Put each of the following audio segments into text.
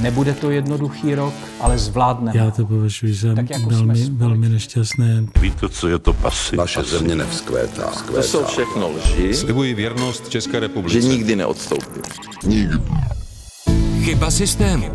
Nebude to jednoduchý rok, ale zvládneme. Já to považuji za tak jako velmi, velmi nešťastné. Víte, co je to pasy? Naše země nevzkvétá. vzkvétá. To jsou všechno lži. Slibuji věrnost České republice. Že nikdy neodstoupím. Nikdy. Chyba systému.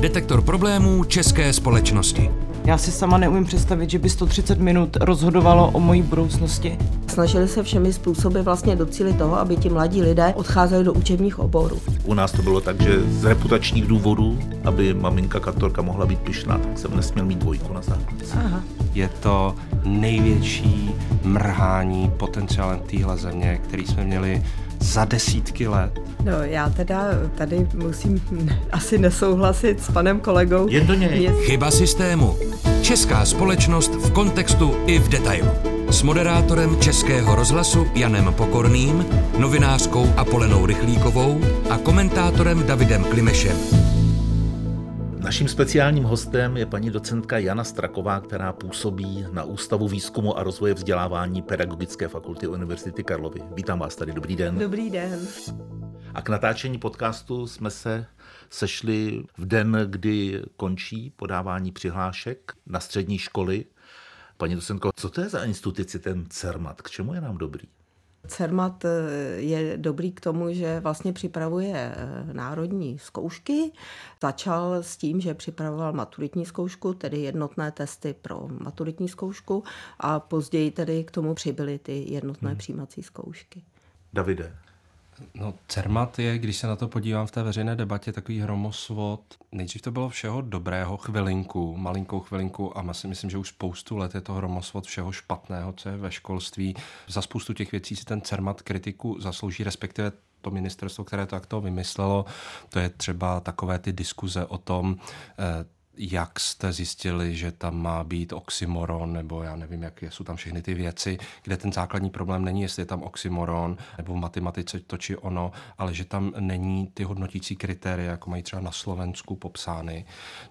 Detektor problémů české společnosti. Já si sama neumím představit, že by 130 minut rozhodovalo o mojí budoucnosti. Snažili se všemi způsoby vlastně docílit toho, aby ti mladí lidé odcházeli do učebních oborů. U nás to bylo tak, že z reputačních důvodů, aby maminka kantorka mohla být pyšná, tak jsem nesměl mít dvojku na základce. Je to největší mrhání potenciálem téhle země, který jsme měli za desítky let. No já teda tady musím asi nesouhlasit s panem kolegou. Jen do něj. Chyba systému. Česká společnost v kontextu i v detailu. S moderátorem Českého rozhlasu Janem Pokorným, novinářkou Apolenou Rychlíkovou a komentátorem Davidem Klimešem. Naším speciálním hostem je paní docentka Jana Straková, která působí na Ústavu výzkumu a rozvoje vzdělávání Pedagogické fakulty Univerzity Karlovy. Vítám vás tady, dobrý den. Dobrý den. A k natáčení podcastu jsme se sešli v den, kdy končí podávání přihlášek na střední školy. Paní docentko, co to je za instituci ten CERMAT? K čemu je nám dobrý? CERMAT eh, je dobrý k tomu, že vlastně připravuje eh, národní zkoušky. Začal s tím, že připravoval maturitní zkoušku, tedy jednotné testy pro maturitní zkoušku a později tedy k tomu přibyly ty jednotné hmm. přijímací zkoušky. Davide, No, CERMAT je, když se na to podívám v té veřejné debatě, takový hromosvod. Nejdřív to bylo všeho dobrého chvilinku, malinkou chvilinku a si myslím, že už spoustu let je to hromosvod všeho špatného, co je ve školství. Za spoustu těch věcí si ten CERMAT kritiku zaslouží, respektive to ministerstvo, které to takto vymyslelo, to je třeba takové ty diskuze o tom, eh, jak jste zjistili, že tam má být oxymoron, nebo já nevím, jak jsou tam všechny ty věci, kde ten základní problém není, jestli je tam oxymoron, nebo v matematice to či ono, ale že tam není ty hodnotící kritéria, jako mají třeba na Slovensku popsány.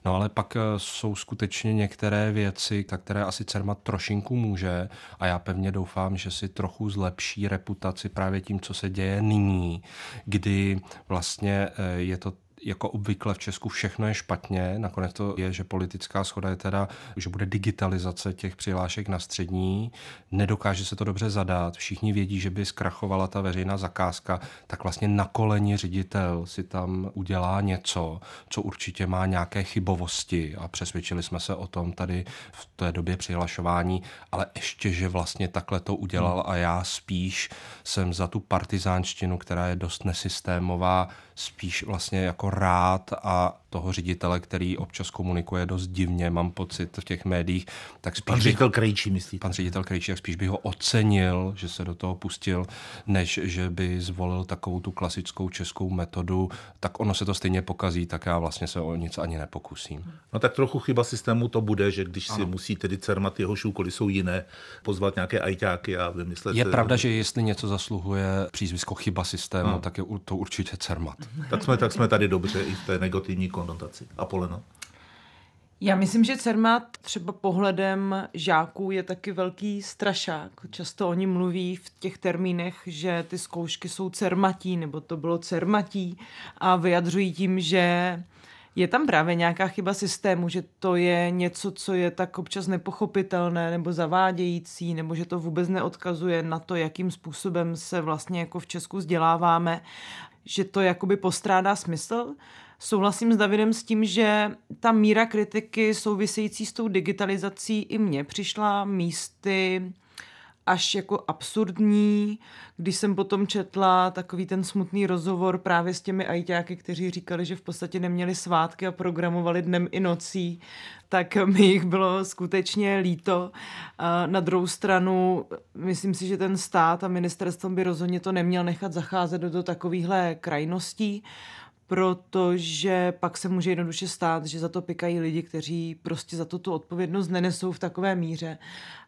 No ale pak eh, jsou skutečně některé věci, za které asi CERMAT trošinku může a já pevně doufám, že si trochu zlepší reputaci právě tím, co se děje nyní, kdy vlastně eh, je to jako obvykle v Česku všechno je špatně. Nakonec to je, že politická schoda je teda, že bude digitalizace těch přihlášek na střední. Nedokáže se to dobře zadat. Všichni vědí, že by zkrachovala ta veřejná zakázka, tak vlastně na koleni ředitel si tam udělá něco, co určitě má nějaké chybovosti a přesvědčili jsme se o tom tady v té době přihlašování, ale ještě, že vlastně takhle to udělal a já spíš jsem za tu partizánštinu, která je dost nesystémová, spíš vlastně jako rád a toho ředitele, který občas komunikuje dost divně, mám pocit v těch médiích, tak spíš Pan ředitel Krejčí, myslíte? Pan ředitel Krejčí, tak spíš bych ho ocenil, že se do toho pustil, než že by zvolil takovou tu klasickou českou metodu, tak ono se to stejně pokazí, tak já vlastně se o nic ani nepokusím. No tak trochu chyba systému to bude, že když ano. si musí tedy cermat, jehož úkoly jsou jiné, pozvat nějaké ajťáky a vymyslet... Je pravda, že jestli něco zasluhuje přízvisko chyba systému, ano. tak je to určitě cermat. Tak jsme, tak jsme tady dobře i v té negativní konotaci. Apoleno? Já myslím, že CERMAT třeba pohledem žáků je taky velký strašák. Často oni mluví v těch termínech, že ty zkoušky jsou cermatí, nebo to bylo cermatí a vyjadřují tím, že je tam právě nějaká chyba systému, že to je něco, co je tak občas nepochopitelné nebo zavádějící, nebo že to vůbec neodkazuje na to, jakým způsobem se vlastně jako v Česku vzděláváme, že to jakoby postrádá smysl. Souhlasím s Davidem s tím, že ta míra kritiky související s tou digitalizací i mně přišla místy až jako absurdní, když jsem potom četla takový ten smutný rozhovor právě s těmi ajťáky, kteří říkali, že v podstatě neměli svátky a programovali dnem i nocí, tak mi jich bylo skutečně líto. Na druhou stranu, myslím si, že ten stát a ministerstvo by rozhodně to neměl nechat zacházet do takovýchhle krajností protože pak se může jednoduše stát, že za to pikají lidi, kteří prostě za to tu odpovědnost nenesou v takové míře.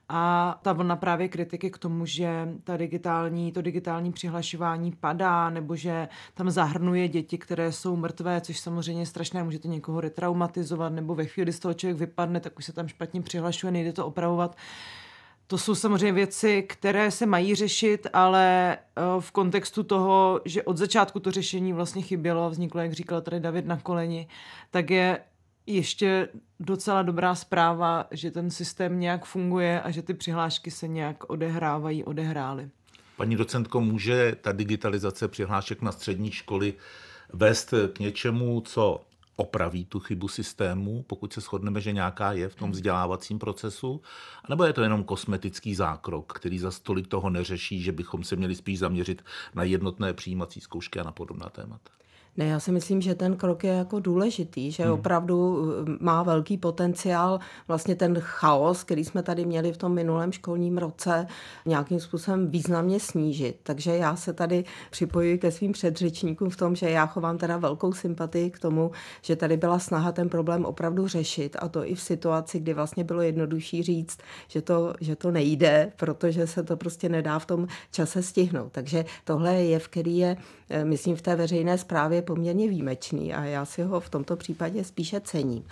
A ta vlna právě kritiky k tomu, že ta digitální, to digitální přihlašování padá, nebo že tam zahrnuje děti, které jsou mrtvé, což samozřejmě je strašné, může to někoho retraumatizovat, nebo ve chvíli, kdy z toho člověk vypadne, tak už se tam špatně přihlašuje, nejde to opravovat To jsou samozřejmě věci, které se mají řešit, ale eh, v kontextu toho, že od začátku to řešení vlastně chybělo a vzniklo, jak říkal tady David na koleni, tak je ještě docela dobrá zpráva, že ten systém nějak funguje a že ty přihlášky se nějak odehrávají, odehrály. Paní docentko, může ta digitalizace přihlášek na střední školy vést k něčemu, co opraví tu chybu systému, pokud se shodneme, že nějaká je v tom vzdělávacím procesu, nebo je to jenom kosmetický zákrok, který za stolik toho neřeší, že bychom se měli spíš zaměřit na jednotné přijímací zkoušky a na podobná témata? Ne, já si myslím, že ten krok je jako důležitý, že hmm. opravdu uh, má velký potenciál vlastně ten chaos, který jsme tady měli v tom minulém školním roce, nějakým způsobem významně snížit. Takže já se tady připojuji ke svým předřečníkům v tom, že já chovám teda velkou sympatii k tomu, že tady byla snaha ten problém opravdu řešit a to i v situaci, kdy vlastně bylo jednodušší říct, že to, že to nejde, protože se to prostě nedá v tom čase stihnout. Takže tohle je jev, který je, eh, myslím, v té veřejné správě poměrně výjimečný a já si ho v tomto případě spíše cením.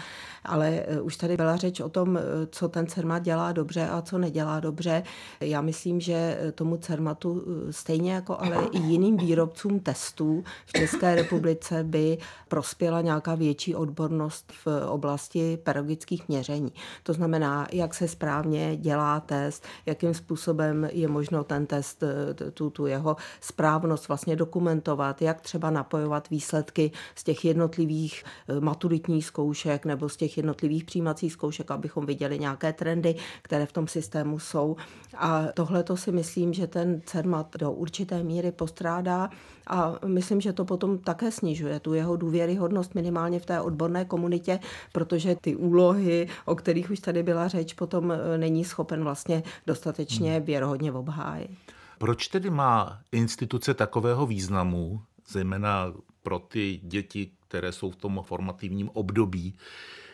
Ale eh, už tady byla řeč o tom, eh, co ten CERMAT dělá dobře a co nedělá dobře. Já myslím, že eh, tomu CERMATu stejně jako ale i jiným výrobcům testů v České republice by prospěla nějaká větší odbornost v oblasti pedagogických měření. To znamená, jak se správně dělá test, jakým způsobem je možno ten test, tu, tu jeho správnost vlastně dokumentovat, jak třeba napojovat výsledky výsledky z těch jednotlivých eh, maturitních zkoušek nebo z těch jednotlivých přijímacích zkoušek, abychom viděli nějaké trendy, které v tom systému jsou. A tohle to si myslím, že ten CERMAT do určité míry postrádá a myslím, že to potom také snižuje tu jeho důvěryhodnost minimálně v té odborné komunitě, protože ty úlohy, o kterých už tady byla řeč, potom eh, není schopen vlastně dostatečně hmm. věrohodně obhájit. Proč tedy má instituce takového významu, zejména pro ty děti, které jsou v tom formativním období,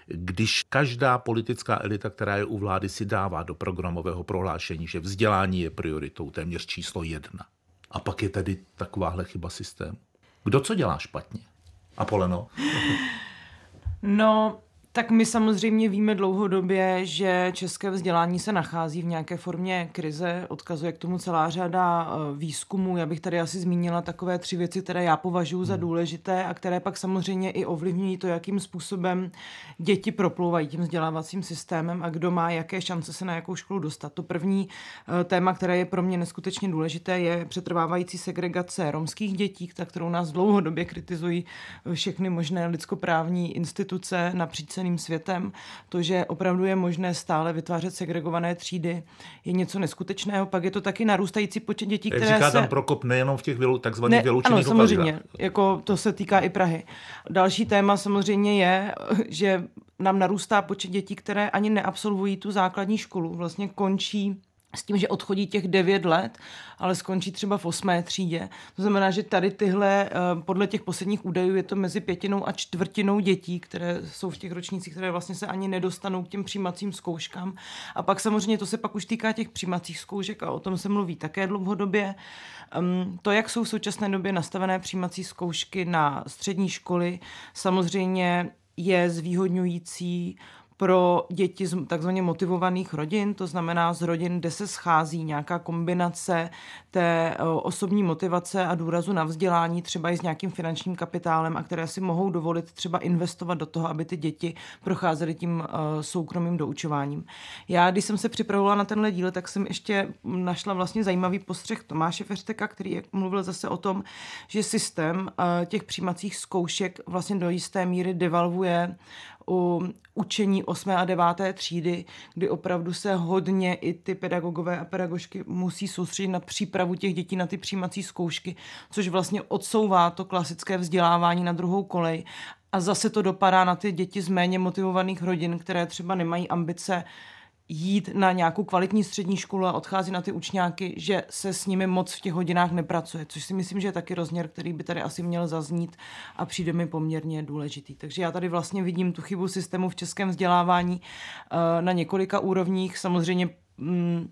když každá politická elita, která je u vlády, si dává do programového prohlášení, že vzdělání je prioritou téměř číslo jedna. A pak je tady takováhle chyba systému. Kdo co dělá špatně? Apoleno? No, tak my samozřejmě víme dlouhodobě, že české vzdělání se nachází v nějaké formě krize. Odkazuje k tomu celá řada eh, výzkumů. Já bych tady asi zmínila takové tři věci, které já považuji za hmm. důležité a které pak samozřejmě i ovlivňují to, jakým způsobem děti proplouvají tím vzdělávacím systémem a kdo má jaké šance se na jakou školu dostat. To první eh, téma, které je pro mě neskutečně důležité, je přetrvávající segregace romských dětí, kterou nás dlouhodobě kritizují všechny možné lidskoprávní instituce napříč celým světem. To, že opravdu je možné stále vytvářet segregované třídy, je něco neskutečného. Pak je to taky narůstající počet dětí, Jak které říká se... tam Prokop nejenom v těch vylu, takzvaných ne, vyloučených Ano, samozřejmě. Jako to se týká i Prahy. Další téma samozřejmě je, že nám narůstá počet dětí, které ani neabsolvují tu základní školu, vlastně končí s tím, že odchodí těch devět let, ale skončí třeba v osmé třídě. To znamená, že tady tyhle, eh, podle těch posledních údajů, je to mezi pětinou a čtvrtinou dětí, které jsou v těch ročnících, které vlastně se ani nedostanou k těm přijímacím zkouškám. A pak samozřejmě to se pak už týká těch přijímacích zkoušek a o tom se mluví také dlouhodobě. Ehm, to, jak jsou v současné době nastavené přijímací zkoušky na střední školy, samozřejmě je zvýhodňující pro děti z takzvaně motivovaných rodin, to znamená z rodin, kde se schází nějaká kombinace té osobní motivace a důrazu na vzdělání, třeba i s nějakým finančním kapitálem a které si mohou dovolit třeba investovat do toho, aby ty děti procházely tím soukromým doučováním. Já, když jsem se připravovala na tenhle díl, tak jsem ještě našla vlastně zajímavý postřeh Tomáše Feřteka, který mluvil zase o tom, že systém těch přijímacích zkoušek vlastně do jisté míry devalvuje u učení 8. a 9. třídy, kdy opravdu se hodně i ty pedagogové a pedagožky musí soustředit na přípravu těch dětí na ty přijímací zkoušky, což vlastně odsouvá to klasické vzdělávání na druhou kolej a zase to dopadá na ty děti z méně motivovaných rodin, které třeba nemají ambice jít na nějakou kvalitní střední školu a odchází na ty učňáky, že se s nimi moc v těch hodinách nepracuje, což si myslím, že je taky rozměr, který by tady asi měl zaznít a přijde mi poměrně důležitý. Takže já tady vlastně vidím tu chybu systému v českém vzdělávání eh, na několika úrovních. Samozřejmě mm,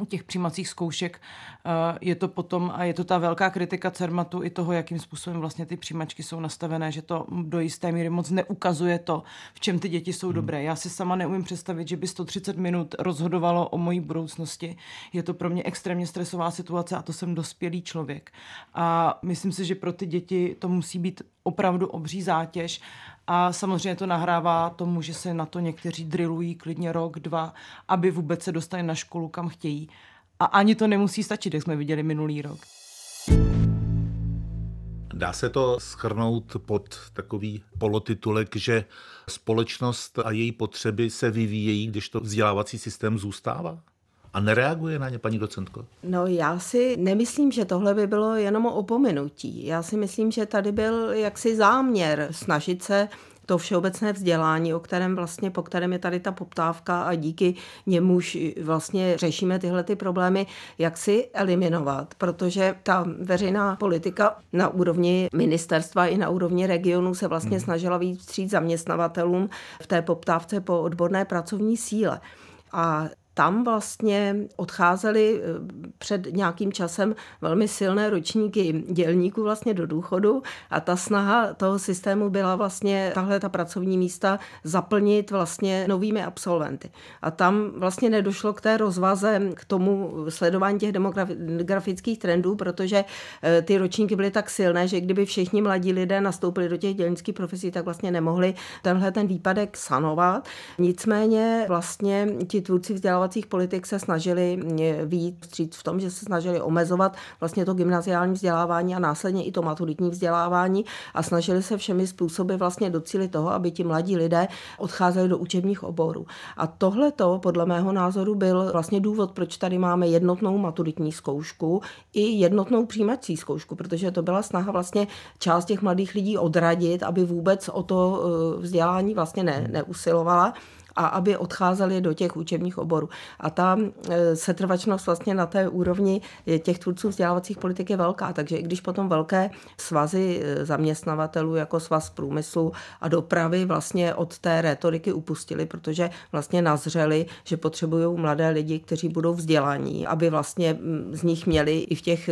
u těch přijímacích zkoušek eh, je to potom, a je to ta velká kritika CERMATu i toho, jakým způsobem vlastně ty přijímačky jsou nastavené, že to do jisté míry moc neukazuje to, v čem ty děti jsou hmm. dobré. Já si sama neumím představit, že by 130 minut rozhodovalo o mojí budoucnosti. Je to pro mě extrémně stresová situace a to jsem dospělý člověk. A myslím si, že pro ty děti to musí být opravdu obří zátěž a samozřejmě to nahrává tomu, že se na to někteří drillují klidně rok, dva, aby vůbec se dostali na školu, kam chtějí. A ani to nemusí stačit, jak jsme viděli minulý rok. Dá se to schrnout pod takový polotitulek, že společnost a její potřeby se vyvíjejí, když to vzdělávací systém zůstává? A nereaguje na ně paní docentko? No já si nemyslím, že tohle by bylo jenom o opomenutí. Já si myslím, že tady byl jaksi záměr snažit se to všeobecné vzdělání, o kterém vlastně, po kterém je tady ta poptávka a díky němuž vlastně řešíme tyhle ty problémy, jak si eliminovat, protože ta veřejná politika na úrovni ministerstva i na úrovni regionu se vlastně hmm. snažila víc vstříc zaměstnavatelům v té poptávce po odborné pracovní síle. A tam vlastně odcházely eh, před nějakým časem velmi silné ročníky dělníků vlastně do důchodu a ta snaha toho systému byla vlastně tahle ta pracovní místa zaplnit vlastně novými absolventy. A tam vlastně nedošlo k té rozvaze, k tomu sledování těch demografických trendů, protože eh, ty ročníky byly tak silné, že kdyby všichni mladí lidé nastoupili do těch dělnických profesí, tak vlastně nemohli tenhle ten výpadek sanovat. Nicméně vlastně ti tvůrci vzdělávání vzdělávacích politik se snažili výjít vstříc v tom, že se snažili omezovat vlastně to gymnaziální vzdělávání a následně i to maturitní vzdělávání a snažili se všemi způsoby vlastně docílit toho, aby ti mladí lidé odcházeli do učebních oborů. A tohle to podle mého názoru byl vlastně důvod, proč tady máme jednotnou maturitní zkoušku i jednotnou přijímací zkoušku, protože to byla snaha vlastně část těch mladých lidí odradit, aby vůbec o to eh, vzdělání vlastně ne, neusilovala a aby odcházeli do těch učebních oborů. A ta e, setrvačnost vlastně na té úrovni těch tvůrců vzdělávacích politik je velká, takže i když potom velké svazy e, zaměstnavatelů jako svaz průmyslu a dopravy vlastně od té retoriky upustili, protože vlastně nazřeli, že potřebují mladé lidi, kteří budou vzdělaní, aby vlastně z nich měli i v těch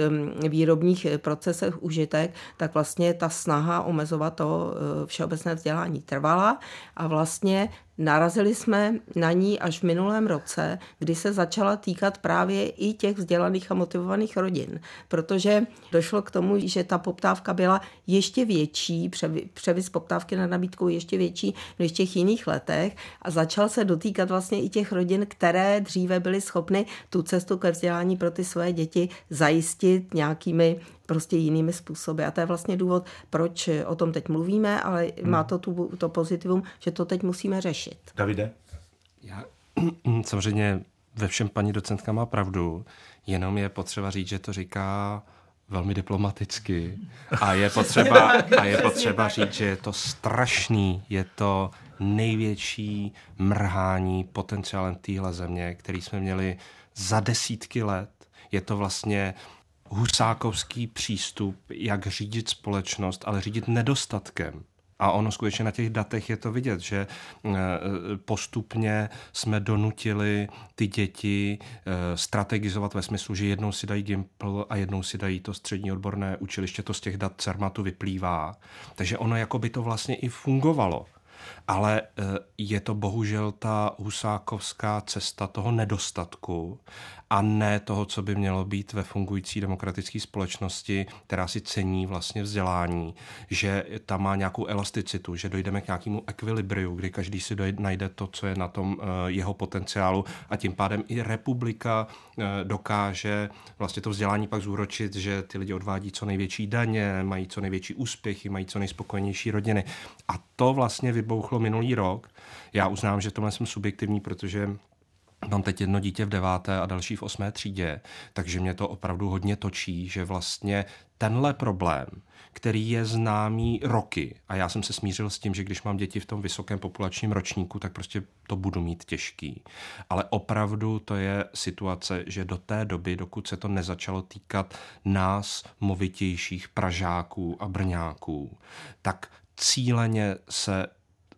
výrobních procesech užitek, tak vlastně ta snaha omezovat to e, všeobecné vzdělání trvala a vlastně Narazili jsme na ní až v minulém roce, kdy se začala týkat právě i těch vzdělaných a motivovaných rodin, protože došlo k tomu, že ta poptávka byla ještě větší, převis poptávky na nabídku ještě větší než v těch jiných letech a začal se dotýkat vlastně i těch rodin, které dříve byly schopny tu cestu ke vzdělání pro ty své děti zajistit nějakými prostě jinými způsoby. A to je vlastně důvod, proč o tom teď mluvíme, ale hmm. má to tu, to pozitivum, že to teď musíme řešit. Davide? Já samozřejmě ve všem paní docentka má pravdu, jenom je potřeba říct, že to říká velmi diplomaticky a je potřeba, a je potřeba říct, že je to strašný, je to největší mrhání potenciálem téhle země, který jsme měli za desítky let. Je to vlastně husákovský přístup, jak řídit společnost, ale řídit nedostatkem. A ono skutečně na těch datech je to vidět, že eh, postupně jsme donutili ty děti eh, strategizovat ve smyslu, že jednou si dají Gimpl a jednou si dají to střední odborné učiliště, to z těch dat CERMATu vyplývá. Takže ono jako by to vlastně i fungovalo. Ale eh, je to bohužel ta husákovská cesta toho nedostatku a ne toho, co by mělo být ve fungující demokratické společnosti, která si cení vlastně vzdělání, že tam má nějakou elasticitu, že dojdeme k nějakému ekvilibriu, kdy každý si dojde, najde to, co je na tom uh, jeho potenciálu a tím pádem i republika uh, dokáže vlastně to vzdělání pak zúročit, že ty lidi odvádí co největší daně, mají co největší úspěchy, mají co nejspokojenější rodiny. A to vlastně vybouchlo minulý rok. Já uznám, že tohle jsem subjektivní, protože Mám teď jedno dítě v deváté a další v osmé třídě, takže mě to opravdu hodně točí, že vlastně tenhle problém, který je známý roky, a já jsem se smířil s tím, že když mám děti v tom vysokém populačním ročníku, tak prostě to budu mít těžký. Ale opravdu to je situace, že do té doby, dokud se to nezačalo týkat nás, movitějších Pražáků a Brňáků, tak cíleně se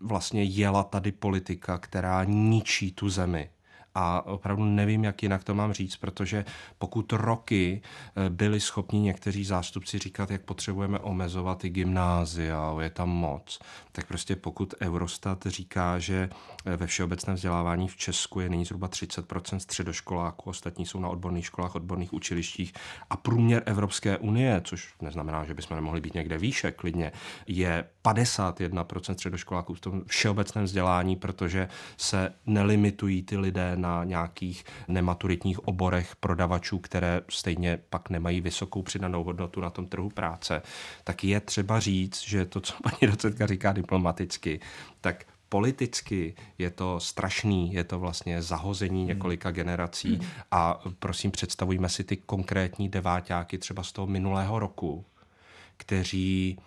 vlastně jela tady politika, která ničí tu zemi A opravdu nevím, jak jinak to mám říct, protože pokud roky eh, byli schopni někteří zástupci říkat, jak potřebujeme omezovat i gymnázia, je tam moc, tak prostě pokud Eurostat říká, že eh, ve všeobecném vzdělávání v Česku je nyní zhruba 30% středoškoláků, ostatní jsou na odborných školách, odborných učilištích a průměr Evropské unie, což neznamená, že bychom nemohli být někde výše klidně, je 51% středoškoláků v tom všeobecném vzdělání, protože se nelimitují ty lidé na nějakých nematuritních oborech prodavačů, které stejně pak nemají vysokou přidanou hodnotu na tom trhu práce, tak je třeba říct, že to, co paní docentka říká diplomaticky, tak politicky je to strašný, je to vlastně zahození hmm. několika generací hmm. a prosím představujme si ty konkrétní deváťáky třeba z toho minulého roku, kteří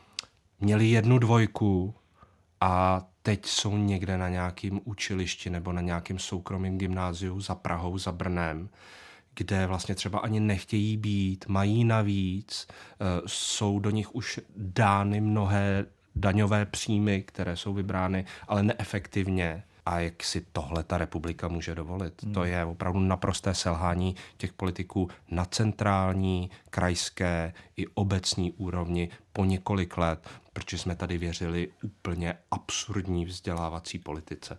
měli jednu dvojku a teď jsou někde na nějakém učilišti nebo na nějakém soukromém gymnáziu za Prahou, za Brnem, kde vlastně třeba ani nechtějí být, mají navíc, eh, jsou do nich už dány mnohé daňové příjmy, které jsou vybrány, ale neefektivně. A jak si tohle ta republika může dovolit? Hmm. To je opravdu naprosté selhání těch politiků na centrální, krajské i obecní úrovni po několik let, protože jsme tady věřili úplně absurdní vzdělávací politice.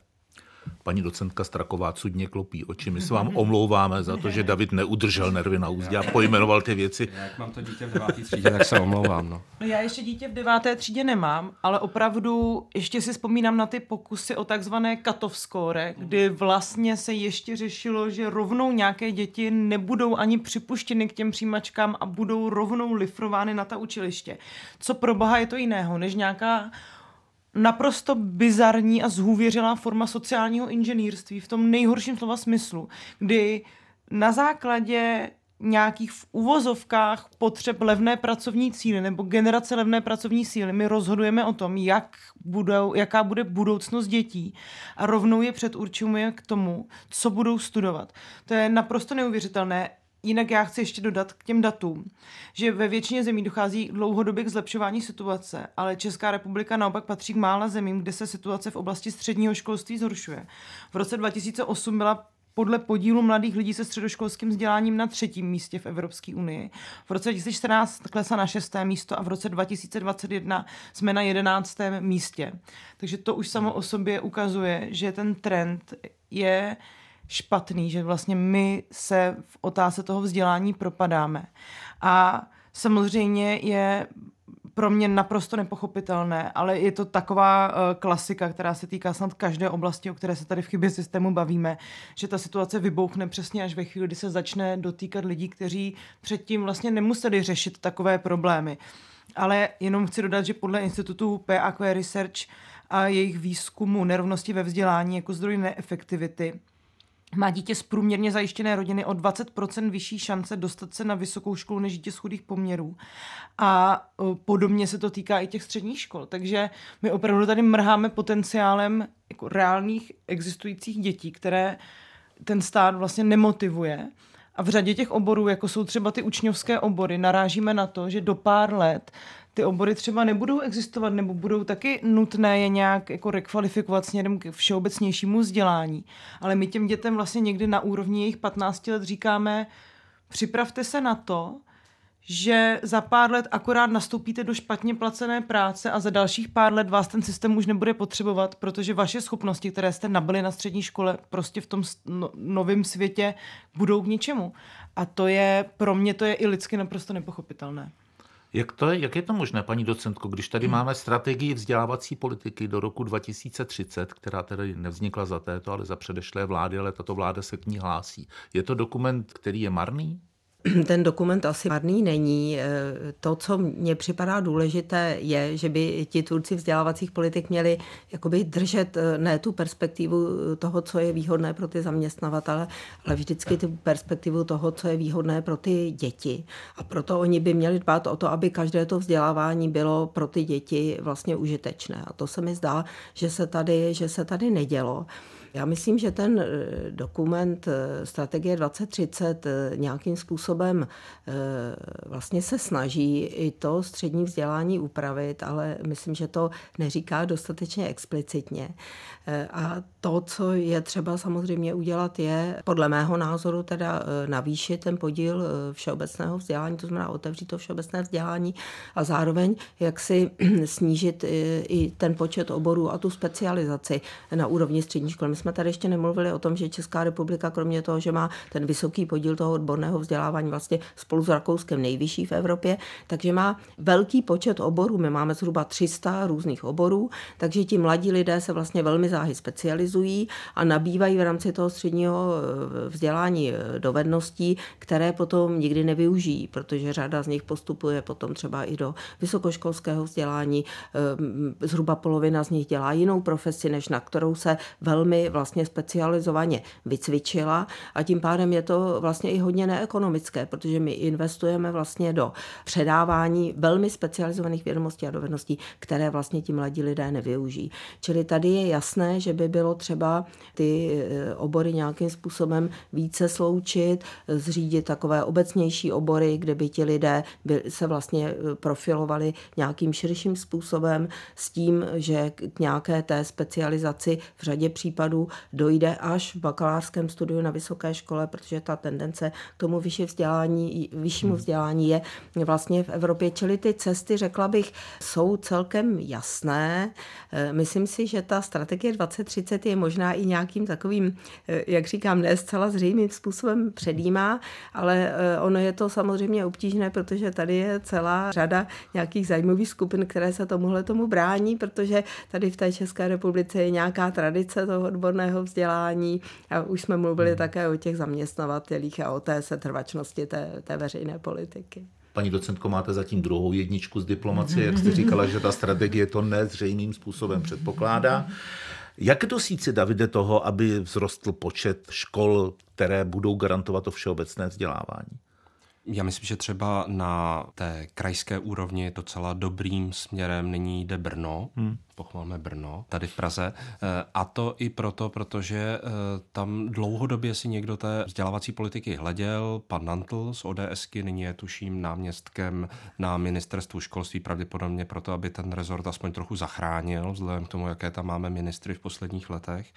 Paní docentka Straková cudně klopí oči. My se vám omlouváme za to, že David neudržel nervy na úzdě a pojmenoval ty věci. Jak mám to dítě v deváté třídě, tak se omlouvám. No. no. já ještě dítě v deváté třídě nemám, ale opravdu ještě si vzpomínám na ty pokusy o takzvané cut-off score, kdy vlastně se ještě řešilo, že rovnou nějaké děti nebudou ani připuštěny k těm přijímačkám a budou rovnou lifrovány na ta učiliště. Co pro boha je to jiného, než nějaká naprosto bizarní a zhůvěřilá forma sociálního inženýrství v tom nejhorším slova smyslu, kdy na základě nějakých v uvozovkách potřeb levné pracovní síly nebo generace levné pracovní síly. My rozhodujeme o tom, jak budou, jaká bude budoucnost dětí a rovnou je předurčujeme k tomu, co budou studovat. To je naprosto neuvěřitelné. Jinak já chci ještě dodat k těm datům, že ve většině zemí dochází dlouhodobě k zlepšování situace, ale Česká republika naopak patří k mála zemím, kde se situace v oblasti středního školství zhoršuje. V roce 2008 byla podle podílu mladých lidí se středoškolským vzděláním na třetím místě v Evropské unii. V roce 2014 klesla na šesté místo a v roce 2021 jsme na jedenáctém místě. Takže to už samo o sobě ukazuje, že ten trend je špatný, že vlastně my se v otázce toho vzdělání propadáme. A samozřejmě je pro mě naprosto nepochopitelné, ale je to taková uh, klasika, která se týká snad každé oblasti, o které se tady v chybě systému bavíme, že ta situace vybouchne přesně až ve chvíli, kdy se začne dotýkat lidí, kteří předtím vlastně nemuseli řešit takové problémy. Ale jenom chci dodat, že podle institutu PAQ Research a jejich výzkumu nerovnosti ve vzdělání jako zdroj neefektivity, má dítě z průměrně zajištěné rodiny o 20% vyšší šance dostat se na vysokou školu než dítě z chudých poměrů. A podobně se to týká i těch středních škol. Takže my opravdu tady mrháme potenciálem jako reálných existujících dětí, které ten stát vlastně nemotivuje. A v řadě těch oborů, jako jsou třeba ty učňovské obory, narážíme na to, že do pár let ty obory třeba nebudou existovat nebo budou taky nutné je nějak jako rekvalifikovat směrem k všeobecnějšímu vzdělání. Ale my těm dětem vlastně někdy na úrovni jejich 15 let říkáme, připravte se na to, že za pár let akorát nastoupíte do špatně placené práce a za dalších pár let vás ten systém už nebude potřebovat, protože vaše schopnosti, které jste nabili na střední škole, prostě v tom no, novém světě budou k ničemu. A to je, pro mě to je i lidsky naprosto nepochopitelné. Jak, to je, jak je to možné, paní docentko, když tady hmm. máme strategii vzdělávací politiky do roku 2030, která tedy nevznikla za této, ale za předešlé vlády, ale tato vláda se k ní hlásí. Je to dokument, který je marný? ten dokument asi marný není. Eh, to, co mně připadá důležité, je, že by ti tvůrci vzdělávacích politik měli jakoby držet eh, ne tu perspektivu toho, co je výhodné pro ty zaměstnavatele, ale vždycky tu perspektivu toho, co je výhodné pro ty děti. A proto oni by měli dbát o to, aby každé to vzdělávání bylo pro ty děti vlastně užitečné. A to se mi zdá, že se tady, že se tady nedělo. Já myslím, že ten eh, dokument eh, Strategie 2030 eh, nějakým způsobem vlastně se snaží i to střední vzdělání upravit, ale myslím, že to neříká dostatečně explicitně. A to, co je třeba samozřejmě udělat, je podle mého názoru teda navýšit ten podíl všeobecného vzdělání, to znamená otevřít to všeobecné vzdělání a zároveň jak si snížit i ten počet oborů a tu specializaci na úrovni střední školy. My jsme tady ještě nemluvili o tom, že Česká republika, kromě toho, že má ten vysoký podíl toho odborného vzdělávání vlastně spolu s Rakouskem nejvyšší v Evropě, takže má velký počet oborů. My máme zhruba 300 různých oborů, takže ti mladí lidé se vlastně velmi záhy specializují a nabývají v rámci toho středního eh, vzdělání eh, dovedností, které potom nikdy nevyužijí, protože řada z nich postupuje potom třeba i do vysokoškolského vzdělání. Eh, zhruba polovina z nich dělá jinou profesi, než na kterou se velmi vlastně specializovaně vycvičila a tím pádem je to vlastně i hodně neekonomické, protože my investujeme vlastně do předávání velmi specializovaných vědomostí a dovedností, které vlastně ti mladí lidé nevyužijí. Čili tady je jasné, že by bylo třeba ty eh, obory nějakým způsobem více sloučit, zřídit takové obecnější obory, kde by ti lidé se vlastně eh, profilovali nějakým širším způsobem s tím, že k nějaké té specializaci v řadě případů dojde až v bakalářském studiu na vysoké škole, protože ta tendence k tomu vyšší vzdělání, vyššímu hmm. vzdělání je vlastně v Evropě. Čili ty cesty, řekla bych, jsou celkem jasné. Eh, myslím si, že ta strategie 2030 je možná i nějakým takovým, eh, jak říkám, ne zcela zřejmým způsobem předjímá, ale eh, ono je to samozřejmě obtížné, protože tady je celá řada nějakých zájmových skupin, které se tomuhle tomu brání, protože tady v té České republice je nějaká tradice toho odborného vzdělání a už jsme mluvili hmm. také o těch zaměstnavatelích a o té setrvačnosti té, té veřejné politiky. Paní docentko, máte zatím druhou jedničku z diplomacie, jak jste říkala, že ta strategie to nezřejmým způsobem předpokládá. Jak dosít Davide, toho, aby vzrostl počet škol, které budou garantovat to všeobecné vzdělávání? Já myslím, že třeba na té krajské úrovni docela dobrým směrem nyní jde Brno. Hmm. Pochvalme Brno, tady v Praze. Eh, a to i proto, protože eh, tam dlouhodobě si někdo té vzdělávací politiky hleděl. Pan Nantl z ODSky nyní je tuším náměstkem na ministerstvu školství, pravděpodobně proto, aby ten rezort aspoň trochu zachránil, vzhledem k tomu, jaké tam máme ministry v posledních letech.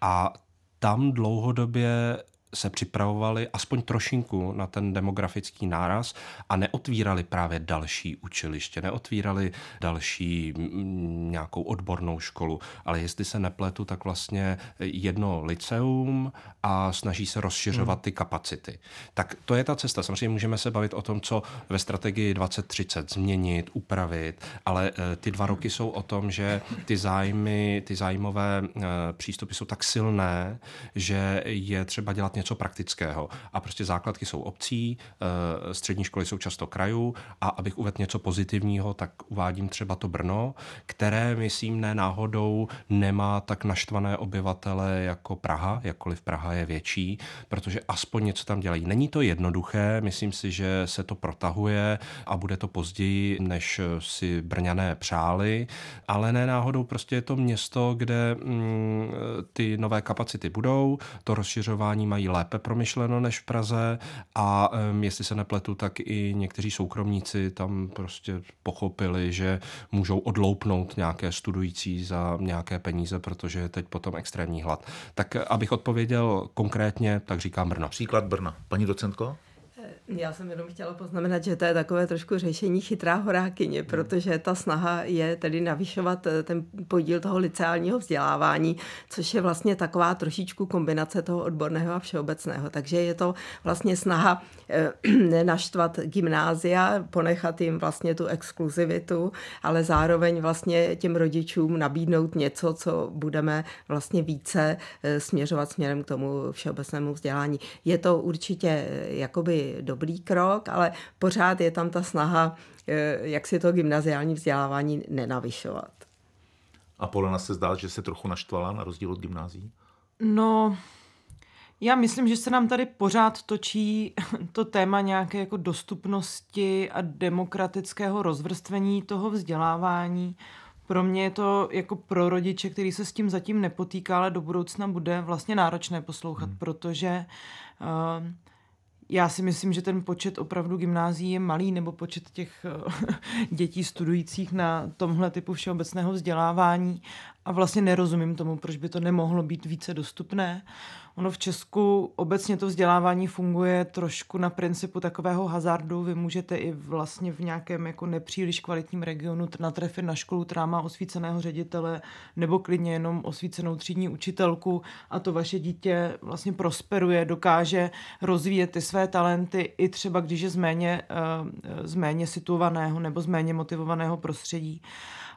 A tam dlouhodobě se připravovali aspoň trošinku na ten demografický náraz a neotvírali právě další učiliště, neotvírali další nějakou odbornou školu, ale jestli se nepletu, tak vlastně jedno liceum a snaží se rozšiřovat hmm. ty kapacity. Tak to je ta cesta. Samozřejmě můžeme se bavit o tom, co ve strategii 2030 změnit, upravit, ale eh, ty dva roky jsou o tom, že ty zájmy, ty zájmové eh, přístupy jsou tak silné, že je třeba dělat něco něco praktického. A prostě základky jsou obcí, eh, střední školy jsou často krajů a abych uvedl něco pozitivního, tak uvádím třeba to Brno, které, myslím, ne náhodou nemá tak naštvané obyvatele jako Praha, jakkoliv Praha je větší, protože aspoň něco tam dělají. Není to jednoduché, myslím si, že se to protahuje a bude to později, než si Brňané přáli, ale ne náhodou prostě je to město, kde mm, ty nové kapacity budou, to rozšiřování mají lépe promyšleno než v Praze a jestli se nepletu, tak i někteří soukromníci tam prostě pochopili, že můžou odloupnout nějaké studující za nějaké peníze, protože je teď potom extrémní hlad. Tak abych odpověděl konkrétně, tak říkám Brno. Příklad Brna. Paní docentko? Já jsem jenom chtěla poznamenat, že to je takové trošku řešení chytrá horákyně, hmm. protože ta snaha je tedy navyšovat eh, ten podíl toho liceálního vzdělávání, což je vlastně taková trošičku kombinace toho odborného a všeobecného. Takže je to vlastně snaha eh, nenaštvat gymnázia, ponechat jim vlastně tu exkluzivitu, ale zároveň vlastně těm rodičům nabídnout něco, co budeme vlastně více eh, směřovat směrem k tomu všeobecnému vzdělání. Je to určitě jakoby do dobrý krok, ale pořád je tam ta snaha, eh, jak si to gymnaziální vzdělávání nenavyšovat. A Polena se zdá, že se trochu naštvala na rozdíl od gymnází? No, já myslím, že se nám tady pořád točí to téma nějaké jako dostupnosti a demokratického rozvrstvení toho vzdělávání, Pro mě je to jako pro rodiče, který se s tím zatím nepotýká, ale do budoucna bude vlastně náročné poslouchat, hmm. protože uh, já si myslím, že ten počet opravdu gymnázií je malý, nebo počet těch eh, dětí studujících na tomhle typu všeobecného vzdělávání a vlastně nerozumím tomu, proč by to nemohlo být více dostupné. Ono v Česku obecně to vzdělávání funguje trošku na principu takového hazardu. Vy můžete i vlastně v nějakém jako nepříliš kvalitním regionu natrefit na školu, která má osvíceného ředitele nebo klidně jenom osvícenou třídní učitelku a to vaše dítě vlastně prosperuje, dokáže rozvíjet ty své talenty i třeba když je z méně, eh, z méně situovaného nebo z méně motivovaného prostředí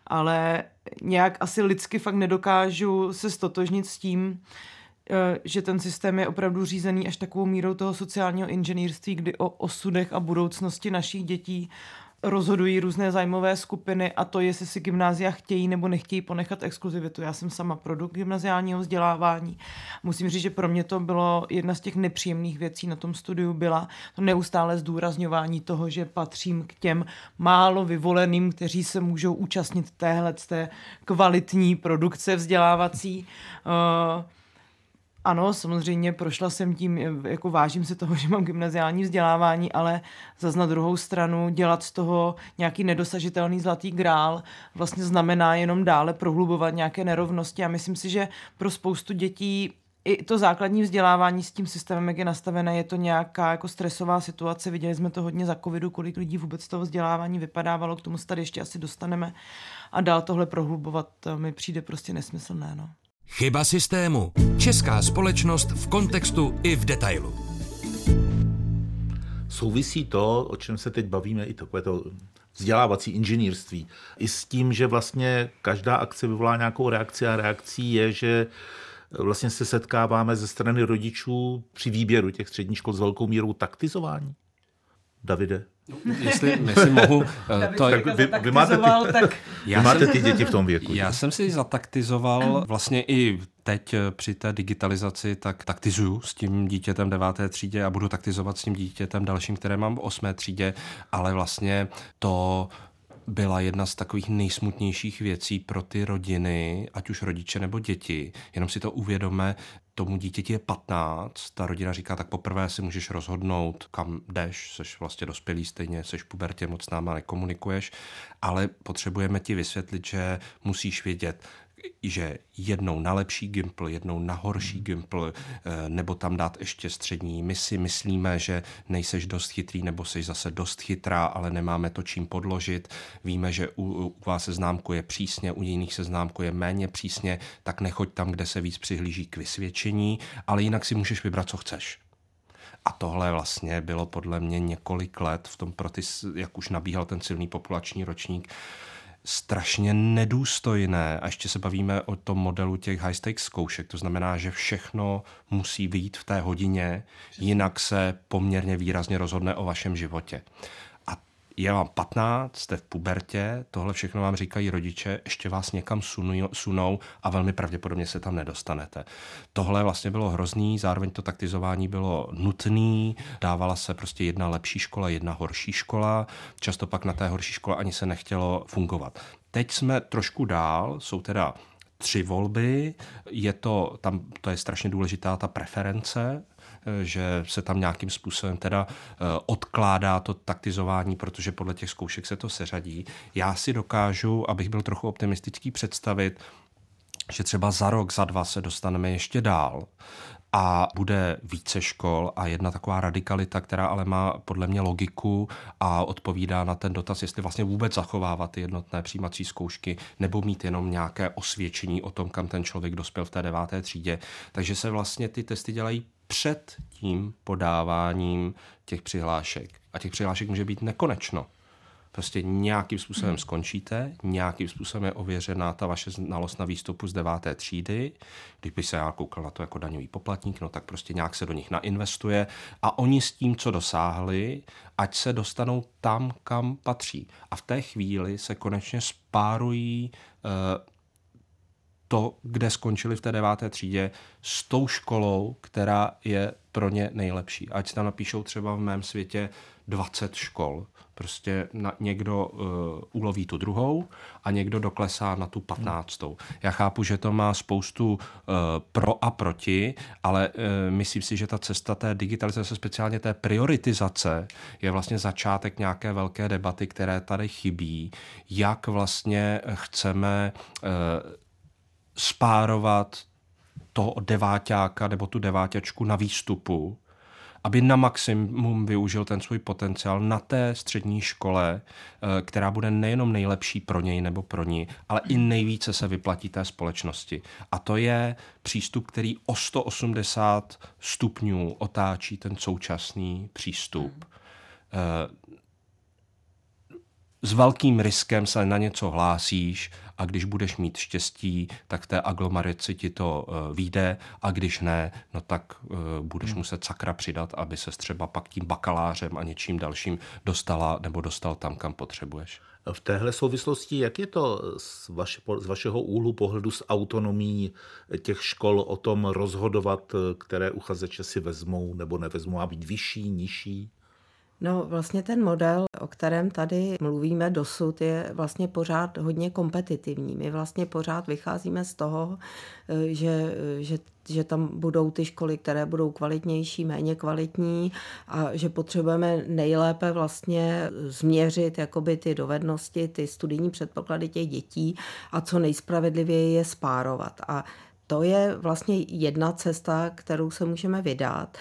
ale nějak asi lidsky fakt nedokážu se stotožnit s tím, že ten systém je opravdu řízený až takovou mírou toho sociálního inženýrství, kdy o osudech a budoucnosti našich dětí rozhodují různé zájmové skupiny a to, jestli si gymnázia chtějí nebo nechtějí ponechat exkluzivitu. Já jsem sama produkt gymnaziálního vzdělávání. Musím říct, že pro mě to bylo jedna z těch nepříjemných věcí na tom studiu byla to neustále zdůrazňování toho, že patřím k těm málo vyvoleným, kteří se můžou účastnit téhle té kvalitní produkce vzdělávací. Uh, ano, samozřejmě prošla jsem tím, jako vážím se toho, že mám gymnaziální vzdělávání, ale zase na druhou stranu dělat z toho nějaký nedosažitelný zlatý grál vlastně znamená jenom dále prohlubovat nějaké nerovnosti a myslím si, že pro spoustu dětí i to základní vzdělávání s tím systémem, jak je nastavené, je to nějaká jako stresová situace. Viděli jsme to hodně za covidu, kolik lidí vůbec toho vzdělávání vypadávalo, k tomu se tady ještě asi dostaneme. A dál tohle prohlubovat mi přijde prostě nesmyslné. No. Chyba systému. Česká společnost v kontextu i v detailu. Souvisí to, o čem se teď bavíme, i takové to vzdělávací inženýrství, i s tím, že vlastně každá akce vyvolá nějakou reakci a reakcí je, že vlastně se setkáváme ze strany rodičů při výběru těch středních škol s velkou mírou taktizování. Davide? Jestli, jestli mohu... Eh, to, tak vy, vy, máte ty, tak... vy máte ty děti v tom věku. Já jsem si zataktizoval vlastně i teď eh, při té digitalizaci, tak taktizuju s tím dítětem deváté třídě a budu taktizovat s tím dítětem dalším, které mám v osmé třídě, ale vlastně to byla jedna z takových nejsmutnějších věcí pro ty rodiny, ať už rodiče nebo děti. Jenom si to uvědomme, tomu dítěti je 15, ta rodina říká, tak poprvé si můžeš rozhodnout, kam jdeš, seš vlastně dospělý stejně, seš pubertě, moc s náma nekomunikuješ, ale potřebujeme ti vysvětlit, že musíš vědět, že jednou na lepší gimpl, jednou na horší gimpl, eh, nebo tam dát ještě střední. My si myslíme, že nejseš dost chytrý, nebo jsi zase dost chytrá, ale nemáme to čím podložit. Víme, že u, u vás je přísně, u jiných je méně přísně, tak nechoď tam, kde se víc přihlíží k vysvědčení, ale jinak si můžeš vybrat, co chceš. A tohle vlastně bylo podle mě několik let v tom, pro ty, jak už nabíhal ten silný populační ročník, strašně nedůstojné. A ještě se bavíme o tom modelu těch high stakes zkoušek. To znamená, že všechno musí vyjít v té hodině, jinak se poměrně výrazně rozhodne o vašem životě je vám 15, jste v pubertě, tohle všechno vám říkají rodiče, ještě vás někam sunou, a velmi pravděpodobně se tam nedostanete. Tohle vlastně bylo hrozný, zároveň to taktizování bylo nutný, dávala se prostě jedna lepší škola, jedna horší škola, často pak na té horší škole ani se nechtělo fungovat. Teď jsme trošku dál, jsou teda tři volby, je to, tam to je strašně důležitá ta preference, že se tam nějakým způsobem teda eh, odkládá to taktizování, protože podle těch zkoušek se to seřadí. Já si dokážu, abych byl trochu optimistický, představit, že třeba za rok, za dva se dostaneme ještě dál a bude více škol a jedna taková radikalita, která ale má podle mě logiku a odpovídá na ten dotaz, jestli vlastně vůbec zachovávat ty jednotné přijímací zkoušky nebo mít jenom nějaké osvědčení o tom, kam ten člověk dospěl v té deváté třídě. Takže se vlastně ty testy dělají před tím podáváním těch přihlášek. A těch přihlášek může být nekonečno. Prostě nějakým způsobem hmm. skončíte, nějakým způsobem je ověřená ta vaše znalost na výstupu z deváté třídy. Kdyby se já koukal na to jako daňový poplatník, no tak prostě nějak se do nich nainvestuje a oni s tím, co dosáhli, ať se dostanou tam, kam patří. A v té chvíli se konečně spárují uh, to, kde skončili v té deváté třídě, s tou školou, která je pro ně nejlepší. Ať tam napíšou třeba v mém světě 20 škol. Prostě na, někdo uh, uloví tu druhou a někdo doklesá na tu patnáctou. Já chápu, že to má spoustu uh, pro a proti, ale uh, myslím si, že ta cesta té digitalizace, speciálně té prioritizace, je vlastně začátek nějaké velké debaty, které tady chybí, jak vlastně chceme uh, spárovat toho deváťáka nebo tu deváťačku na výstupu, aby na maximum využil ten svůj potenciál na té střední škole, eh, která bude nejenom nejlepší pro něj nebo pro ní, ale i nejvíce se vyplatí té společnosti. A to je přístup, který o 180 stupňů otáčí ten současný přístup. Eh, s velkým riskem se na něco hlásíš a když budeš mít štěstí, tak té aglomeraci ti to uh, vyjde a když ne, no tak uh, budeš hmm. muset sakra přidat, aby se třeba pak tím bakalářem a něčím dalším dostala nebo dostal tam, kam potřebuješ. V téhle souvislosti, jak je to z, vaše, z vašeho úhlu pohledu s autonomí těch škol o tom rozhodovat, které uchazeče si vezmou nebo nevezmou, a být vyšší, nižší? No vlastně ten model, o kterém tady mluvíme dosud, je vlastně pořád hodně kompetitivní. My vlastně pořád vycházíme z toho, eh, že, že že tam budou ty školy, které budou kvalitnější, méně kvalitní a že potřebujeme nejlépe vlastně změřit jakoby ty dovednosti, ty studijní předpoklady těch dětí a co nejspravedlivěji je spárovat. A to je vlastně jedna cesta, kterou se můžeme vydat.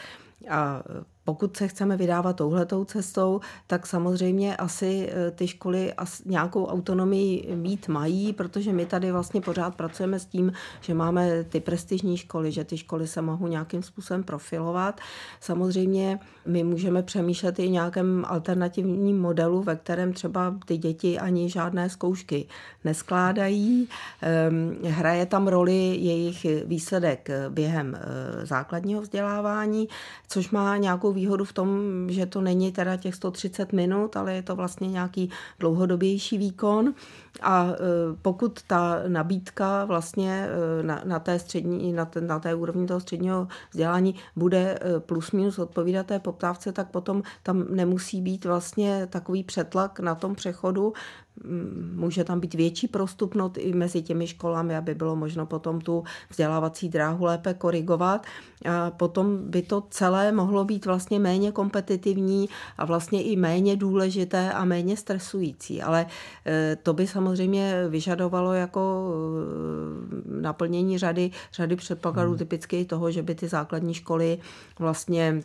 A pokud se chceme vydávat touhletou cestou, tak samozřejmě asi eh, ty školy nějakou autonomii mít mají, protože my tady vlastně pořád pracujeme s tím, že máme ty prestižní školy, že ty školy se mohou nějakým způsobem profilovat. Samozřejmě my můžeme přemýšlet i nějakém alternativním modelu, ve kterém třeba ty děti ani žádné zkoušky neskládají. Ehm, hraje tam roli jejich výsledek během eh, základního vzdělávání, což má nějakou výhodu v tom, že to není teda těch 130 minut, ale je to vlastně nějaký dlouhodobější výkon. A e, pokud ta nabídka vlastně e, na, na té střední, na, na té úrovni toho středního vzdělání bude e, plus minus odpovídat té poptávce, tak potom tam nemusí být vlastně takový přetlak na tom přechodu může tam být větší prostupnost i mezi těmi školami, aby bylo možno potom tu vzdělávací dráhu lépe korigovat. A potom by to celé mohlo být vlastně méně kompetitivní a vlastně i méně důležité a méně stresující. Ale e, to by samozřejmě vyžadovalo jako e, naplnění řady, řady předpokladů, hmm. typicky toho, že by ty základní školy vlastně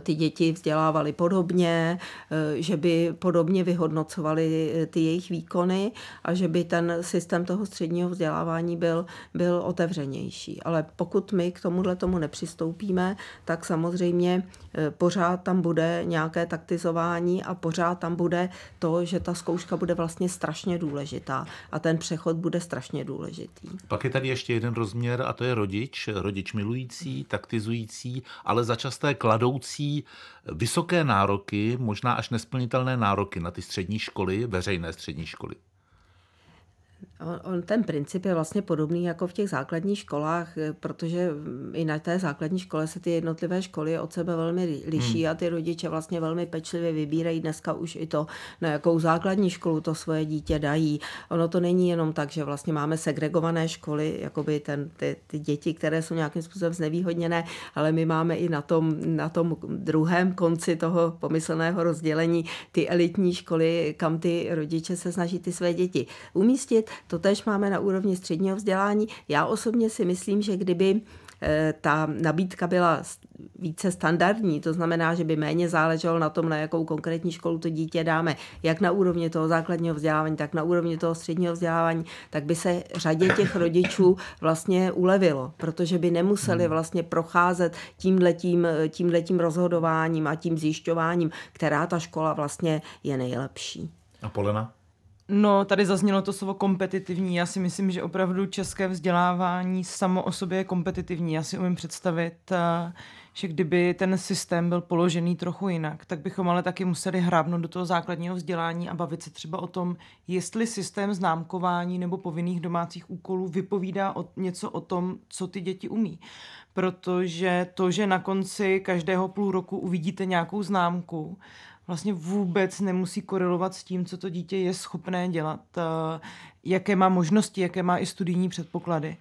ty děti vzdělávali podobně, eh, že by podobně vyhodnocovali eh, ty jejich výkony a že by ten systém toho středního vzdělávání byl, byl otevřenější. Ale pokud my k tomuhle tomu nepřistoupíme, tak samozřejmě pořád tam bude nějaké taktizování a pořád tam bude to, že ta zkouška bude vlastně strašně důležitá a ten přechod bude strašně důležitý. Pak je tady ještě jeden rozměr a to je rodič, rodič milující, taktizující, ale začasté kladou budoucí vysoké nároky, možná až nesplnitelné nároky na ty střední školy, veřejné střední školy. On, on, ten princip je vlastně podobný jako v těch základních školách, eh, protože i na té základní škole se ty jednotlivé školy od sebe velmi liší hmm. a ty rodiče vlastně velmi pečlivě vybírají dneska už i to, na jakou základní školu to svoje dítě dají. Ono to není jenom tak, že vlastně máme segregované školy, jakoby ten, ty, ty děti, které jsou nějakým způsobem znevýhodněné, ale my máme i na tom, na tom druhém konci toho pomyslného rozdělení ty elitní školy, kam ty rodiče se snaží ty své děti umístit to tež máme na úrovni středního vzdělání. Já osobně si myslím, že kdyby eh, ta nabídka byla více standardní, to znamená, že by méně záleželo na tom, na jakou konkrétní školu to dítě dáme, jak na úrovni toho základního vzdělávání, tak na úrovni toho středního vzdělávání, tak by se řadě těch rodičů vlastně ulevilo, protože by nemuseli hmm. vlastně procházet tímhletím, tímhletím rozhodováním a tím zjišťováním, která ta škola vlastně je nejlepší. A Polena? No, tady zaznělo to slovo kompetitivní. Já si myslím, že opravdu české vzdělávání samo o sobě je kompetitivní. Já si umím představit, eh, že kdyby ten systém byl položený trochu jinak, tak bychom ale taky museli hrábnout do toho základního vzdělání a bavit se třeba o tom, jestli systém známkování nebo povinných domácích úkolů vypovídá o, něco o tom, co ty děti umí. Protože to, že na konci každého půl roku uvidíte nějakou známku, vlastně vůbec nemusí korelovat s tím, co to dítě je schopné dělat, eh, jaké má možnosti, jaké má i studijní předpoklady.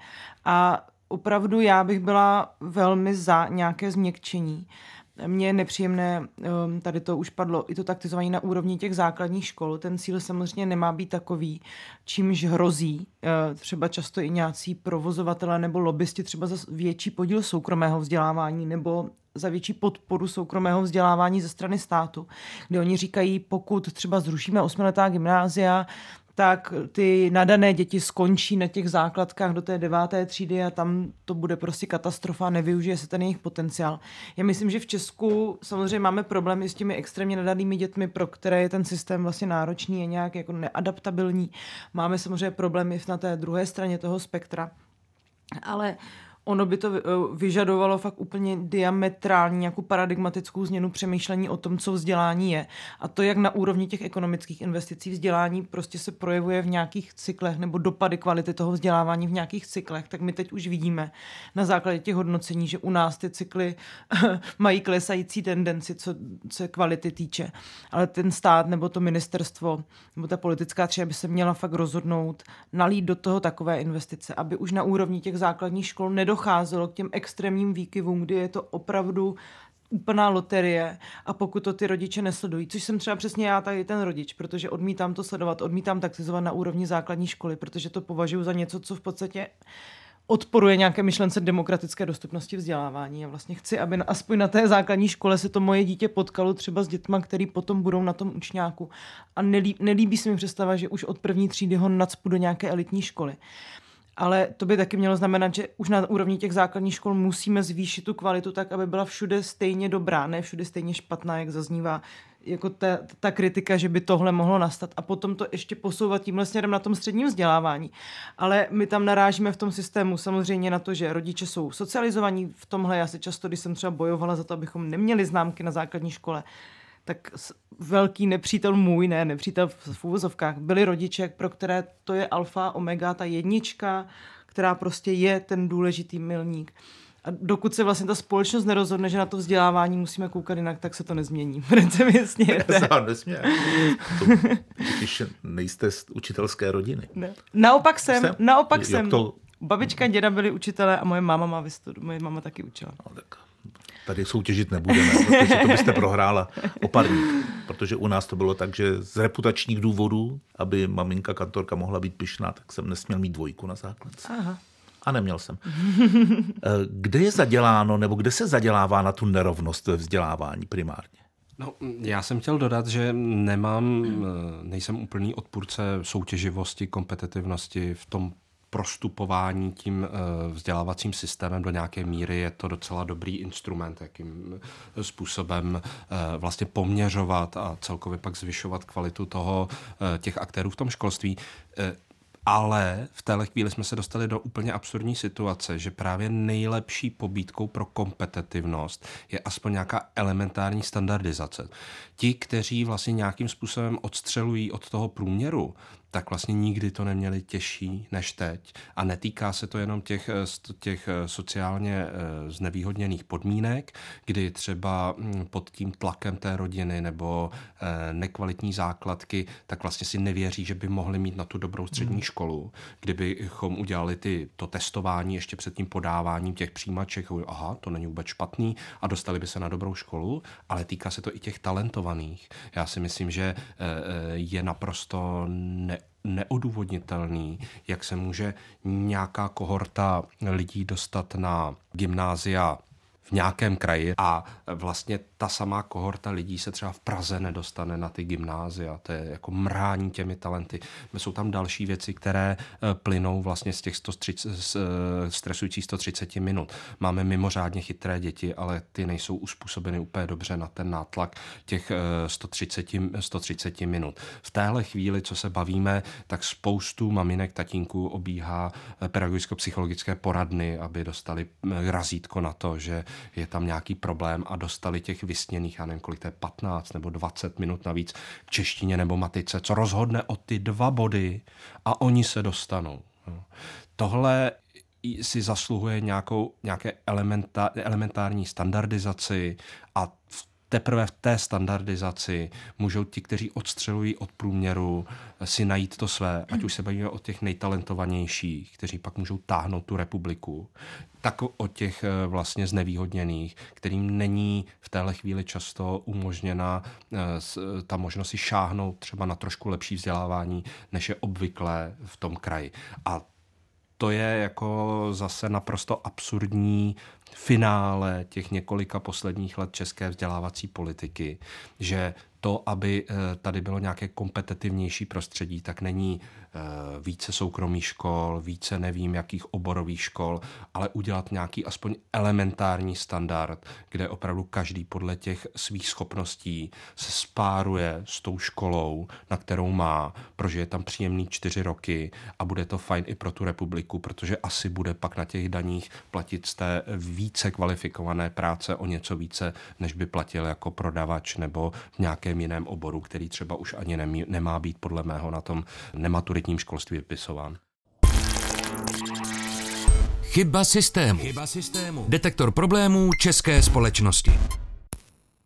A opravdu já bych byla velmi za nějaké změkčení. Mně je nepříjemné, ehm, tady to už padlo, i to taktizování na úrovni těch základních škol. Ten cíl samozřejmě nemá být takový, čímž hrozí eh, třeba často i nějací provozovatele nebo lobbysti třeba za větší podíl soukromého vzdělávání nebo za větší podporu soukromého vzdělávání ze strany státu, kde oni říkají, pokud třeba zrušíme osmiletá gymnázia, tak ty nadané děti skončí na těch základkách do té deváté třídy a tam to bude prostě katastrofa, nevyužije se ten jejich potenciál. Já myslím, že v Česku samozřejmě máme problémy s těmi extrémně nadanými dětmi, pro které je ten systém vlastně náročný, je nějak jako neadaptabilní. Máme samozřejmě problémy na té druhé straně toho spektra. Ale ono by to eh, vyžadovalo fakt úplně diametrální nějakou paradigmatickou změnu přemýšlení o tom, co vzdělání je. A to, jak na úrovni těch ekonomických investicí vzdělání prostě se projevuje v nějakých cyklech nebo dopady kvality toho vzdělávání v nějakých cyklech, tak my teď už vidíme na základě těch hodnocení, že u nás ty cykly mají klesající tendenci, co se kvality týče. Ale ten stát nebo to ministerstvo nebo ta politická třeba by se měla fakt rozhodnout nalít do toho takové investice, aby už na úrovni těch základních škol nedocházelo docházelo k těm extrémním výkyvům, kdy je to opravdu úplná loterie a pokud to ty rodiče nesledují, což jsem třeba přesně já tady ten rodič, protože odmítám to sledovat, odmítám taxizovat na úrovni základní školy, protože to považuji za něco, co v podstatě odporuje nějaké myšlence demokratické dostupnosti vzdělávání. A vlastně chci, aby na, aspoň na té základní škole se to moje dítě potkalo třeba s dětma, který potom budou na tom učňáku. A nelí, nelíbí se mi představa, že už od první třídy ho nacpu do nějaké elitní školy. Ale to by taky mělo znamenat, že už na úrovni těch základních škol musíme zvýšit tu kvalitu tak, aby byla všude stejně dobrá, ne všude stejně špatná, jak zaznívá jako ta, ta kritika, že by tohle mohlo nastat a potom to ještě posouvat tímhle směrem na tom středním vzdělávání. Ale my tam narážíme v tom systému samozřejmě na to, že rodiče jsou socializovaní v tomhle. Já se často, když jsem třeba bojovala za to, abychom neměli známky na základní škole, tak velký nepřítel můj, ne, nepřítel v úvozovkách, byli rodiče, pro které to je alfa, omega, ta jednička, která prostě je ten důležitý milník. A dokud se vlastně ta společnost nerozhodne, že na to vzdělávání musíme koukat jinak, tak se to nezmění. Principně nesmě. Když nejste z učitelské rodiny. Ne. Naopak jsem, jsem? naopak jsem. To... Babička, děda byli učitelé a moje máma má vystudu. Moje máma taky učila. No, tak tady soutěžit nebudeme, protože to byste prohrála oparník. Protože u nás to bylo tak, že z reputačních důvodů, aby maminka kantorka mohla být pyšná, tak jsem nesměl mít dvojku na základce. Aha. A neměl jsem. Eh, kde je zaděláno, nebo kde se zadělává na tu nerovnost ve vzdělávání primárně? No, já jsem chtěl dodat, že nemám, eh, nejsem úplný odpůrce soutěživosti, kompetitivnosti v tom prostupování tím eh, vzdělávacím systémem do nějaké míry je to docela dobrý instrument, jakým způsobem eh, vlastně poměřovat a celkově pak zvyšovat kvalitu toho eh, těch aktérů v tom školství. Ale v téhle chvíli jsme se dostali do úplně absurdní situace, že právě nejlepší pobídkou pro kompetitivnost je aspoň nějaká elementární standardizace. Ti, kteří vlastně nějakým způsobem odstřelují od toho průměru, tak vlastně nikdy to neměli těžší než teď. A netýká se to jenom těch, eh, těch eh, sociálně eh, znevýhodněných podmínek, kdy třeba hm, pod tím tlakem té rodiny nebo nekvalitní základky, tak vlastně si nevěří, že by mohli mít na tu dobrou střední hmm. školu. Kdybychom udělali ty, to testování ještě před tím podáváním těch přijímaček, aha, to není vůbec špatný a dostali by se na dobrou školu, ale týká se to i těch talentovaných. Já si myslím, že je naprosto ne neodůvodnitelný, jak se může nějaká kohorta lidí dostat na gymnázia v nějakém kraji a vlastně ta samá kohorta lidí se třeba v Praze nedostane na ty gymnázia. To je jako mrání těmi talenty. Jsou tam další věci, které eh, plynou vlastně z těch 130, z eh, stresujících 130 minut. Máme mimořádně chytré děti, ale ty nejsou uspůsobeny úplně dobře na ten nátlak těch 130, eh, 130 minut. V téhle chvíli, co se bavíme, tak spoustu maminek, tatínků obíhá pedagogicko-psychologické poradny, aby dostali razítko na to, že je tam nějaký problém a dostali těch vysněných, já nevím, kolik to je, 15 nebo 20 minut navíc k češtině nebo matice, co rozhodne o ty dva body a oni se dostanou. Tohle si zasluhuje nějakou, nějaké elementa, elementární standardizaci a v teprve v té standardizaci můžou ti, kteří odstřelují od průměru, si najít to své, ať už se bavíme o těch nejtalentovanější, kteří pak můžou táhnout tu republiku, tak o těch eh, vlastně znevýhodněných, kterým není v téhle chvíli často umožněna eh, ta možnost si šáhnout třeba na trošku lepší vzdělávání, než je obvyklé v tom kraji. A to je jako zase naprosto absurdní finále těch několika posledních let české vzdělávací politiky, že to, aby eh, tady bylo nějaké kompetitivnější prostředí, tak není eh, více soukromých škol, více nevím jakých oborových škol, ale udělat nějaký aspoň elementární standard, kde opravdu každý podle těch svých schopností se spáruje s tou školou, na kterou má, prožije tam příjemný čtyři roky a bude to fajn i pro tu republiku, protože asi bude pak na těch daních platit z té více kvalifikované práce o něco více, než by platil jako prodavač nebo v nějakém jiném oboru, který třeba už ani nemí, nemá být podle mého na tom nematuritním školství vypisován. Chyba systému. Chyba systému. Detektor problémů české společnosti.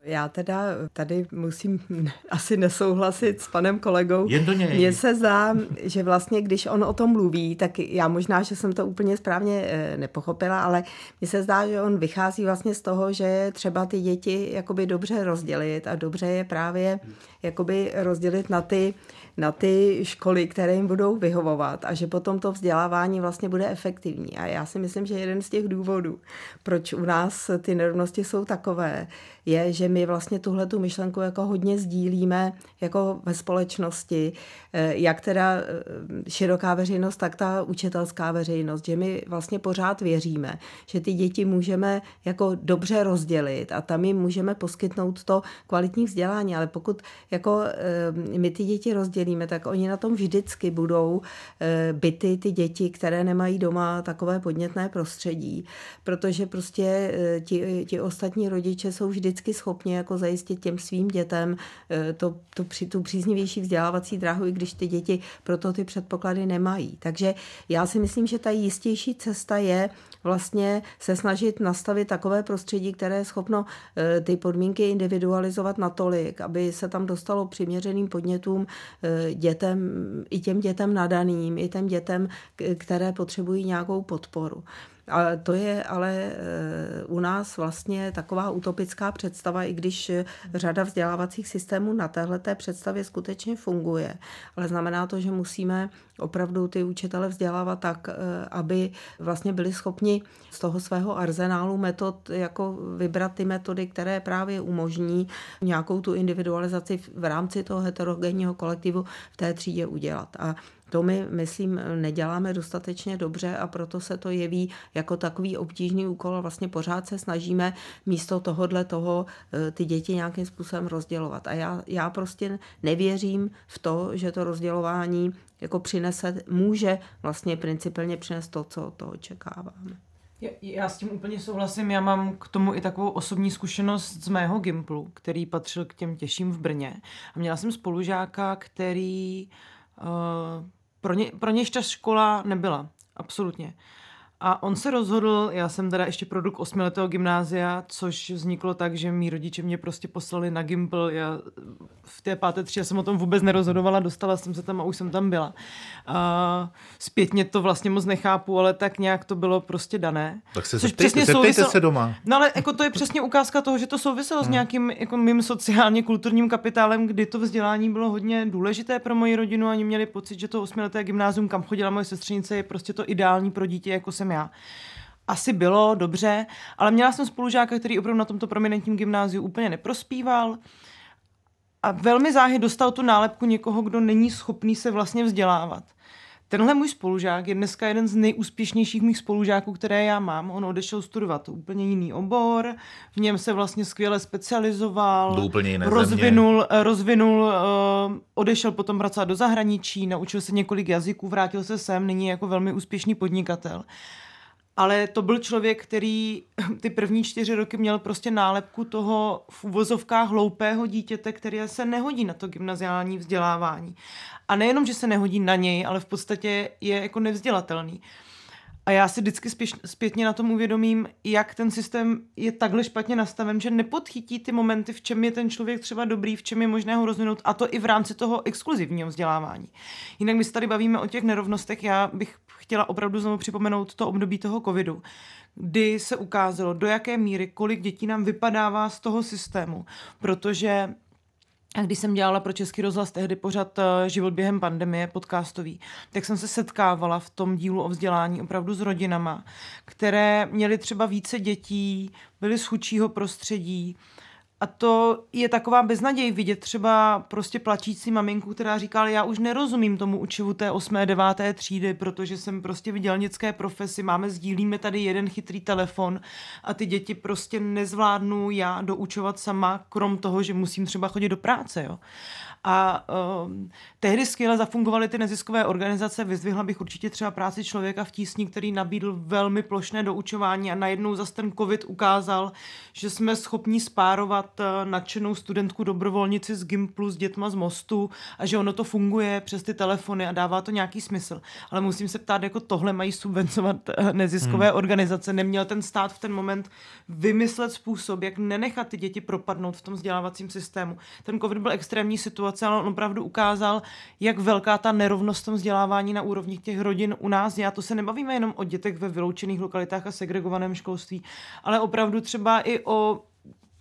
Já teda tady musím asi nesouhlasit s panem kolegou. Jen do něj. Mně se zdá, že vlastně, když on o tom mluví, tak já možná, že jsem to úplně správně eh, nepochopila, ale mně se zdá, že on vychází vlastně z toho, že třeba ty děti jakoby dobře rozdělit a dobře je právě jakoby rozdělit na ty na ty školy, které jim budou vyhovovat a že potom to vzdělávání vlastně bude efektivní. A já si myslím, že jeden z těch důvodů, proč u nás ty nerovnosti jsou takové, je, že my vlastně tuhle tu myšlenku jako hodně sdílíme jako ve společnosti, eh, jak teda eh, široká veřejnost, tak ta učitelská veřejnost, že my vlastně pořád věříme, že ty děti můžeme jako dobře rozdělit a tam jim můžeme poskytnout to kvalitní vzdělání, ale pokud jako eh, my ty děti rozdělíme, tak oni na tom vždycky budou byty ty děti, které nemají doma takové podnětné prostředí, protože prostě ti, ti ostatní rodiče jsou vždy vždycky schopni jako zajistit těm svým dětem eh, to, to, při, tu příznivější vzdělávací dráhu, i když ty děti proto ty předpoklady nemají. Takže já si myslím, že ta jistější cesta je vlastně se snažit nastavit takové prostředí, které je schopno eh, ty podmínky individualizovat natolik, aby se tam dostalo přiměřeným podnětům eh, dětem, i těm dětem nadaným, i těm dětem, které potřebují nějakou podporu. A to je ale eh, u nás vlastně taková utopická představa, i když řada vzdělávacích systémů na téhleté představě skutečně funguje. Ale znamená to, že musíme opravdu ty učitele vzdělávat tak, eh, aby vlastně byli schopni z toho svého arzenálu metod jako vybrat ty metody, které právě umožní nějakou tu individualizaci v rámci toho heterogenního kolektivu v té třídě udělat. A to my, myslím, neděláme dostatečně dobře a proto se to jeví jako takový obtížný úkol a vlastně pořád se snažíme místo tohohle toho eh, ty děti nějakým způsobem rozdělovat. A já, já prostě nevěřím v to, že to rozdělování jako přinese, může vlastně principálně přinést to, co to očekáváme. Já s tím úplně souhlasím. Já mám k tomu i takovou osobní zkušenost z mého Gimplu, který patřil k těm těžším v Brně. A měla jsem spolužáka, který uh, pro, ně, pro ta škola nebyla. Absolutně. A on se rozhodl, já jsem teda ještě produkt osmiletého gymnázia, což vzniklo tak, že mý rodiče mě prostě poslali na Gimpl. Já v té páté tři jsem o tom vůbec nerozhodovala, dostala jsem se tam a už jsem tam byla. A zpětně to vlastně moc nechápu, ale tak nějak to bylo prostě dané. Tak se což zeptejte, přesně souviselo, se doma. No ale jako to je přesně ukázka toho, že to souviselo hmm. s nějakým jako mým sociálně kulturním kapitálem, kdy to vzdělání bylo hodně důležité pro moji rodinu a oni měli pocit, že to osmileté gymnázium, kam chodila moje sestřenice, je prostě to ideální pro dítě, jako jsem já. asi bylo dobře, ale měla jsem spolužáka, který opravdu na tomto prominentním gymnáziu úplně neprospíval a velmi záhy dostal tu nálepku někoho, kdo není schopný se vlastně vzdělávat. Tenhle můj spolužák je dneska jeden z nejúspěšnějších mých spolužáků, které já mám. On odešel studovat úplně jiný obor, v něm se vlastně skvěle specializoval, do úplně jiné rozvinul, země. rozvinul uh, odešel potom pracovat do zahraničí, naučil se několik jazyků, vrátil se sem, nyní jako velmi úspěšný podnikatel ale to byl člověk, který ty první čtyři roky měl prostě nálepku toho v uvozovkách hloupého dítěte, které se nehodí na to gymnaziální vzdělávání. A nejenom, že se nehodí na něj, ale v podstatě je jako nevzdělatelný. A já si vždycky spěš, zpětně na tom uvědomím, jak ten systém je takhle špatně nastaven, že nepodchytí ty momenty, v čem je ten člověk třeba dobrý, v čem je možné ho rozvinout, a to i v rámci toho exkluzivního vzdělávání. Jinak my se tady bavíme o těch nerovnostech, já bych chtěla opravdu znovu připomenout to období toho covidu, kdy se ukázalo, do jaké míry, kolik dětí nám vypadává z toho systému, protože a když jsem dělala pro Český rozhlas tehdy pořad eh, Život během pandemie podcastový, tak jsem se setkávala v tom dílu o vzdělání opravdu s rodinama, které měly třeba více dětí, byly z chudšího prostředí a to je taková beznaděj vidět třeba prostě plačící maminku, která říká, já už nerozumím tomu učivu té 8. 9. třídy, protože jsem prostě v dělnické profesi, máme, sdílíme tady jeden chytrý telefon a ty děti prostě nezvládnu já doučovat sama, krom toho, že musím třeba chodit do práce. Jo. A uh, tehdy skvěle zafungovaly ty neziskové organizace. Vyzdvihla bych určitě třeba práci člověka v tísni, který nabídl velmi plošné doučování a najednou zase ten covid ukázal, že jsme schopni spárovat uh, nadšenou studentku dobrovolnici z Gimplu s dětma z Mostu a že ono to funguje přes ty telefony a dává to nějaký smysl. Ale musím se ptát, jako tohle mají subvencovat uh, neziskové hmm. organizace. Neměl ten stát v ten moment vymyslet způsob, jak nenechat ty děti propadnout v tom vzdělávacím systému. Ten covid byl extrémní situace situace, ale on opravdu ukázal, jak velká ta nerovnost v tom vzdělávání na úrovni těch rodin u nás. A to se nebavíme jenom o dětech ve vyloučených lokalitách a segregovaném školství, ale opravdu třeba i o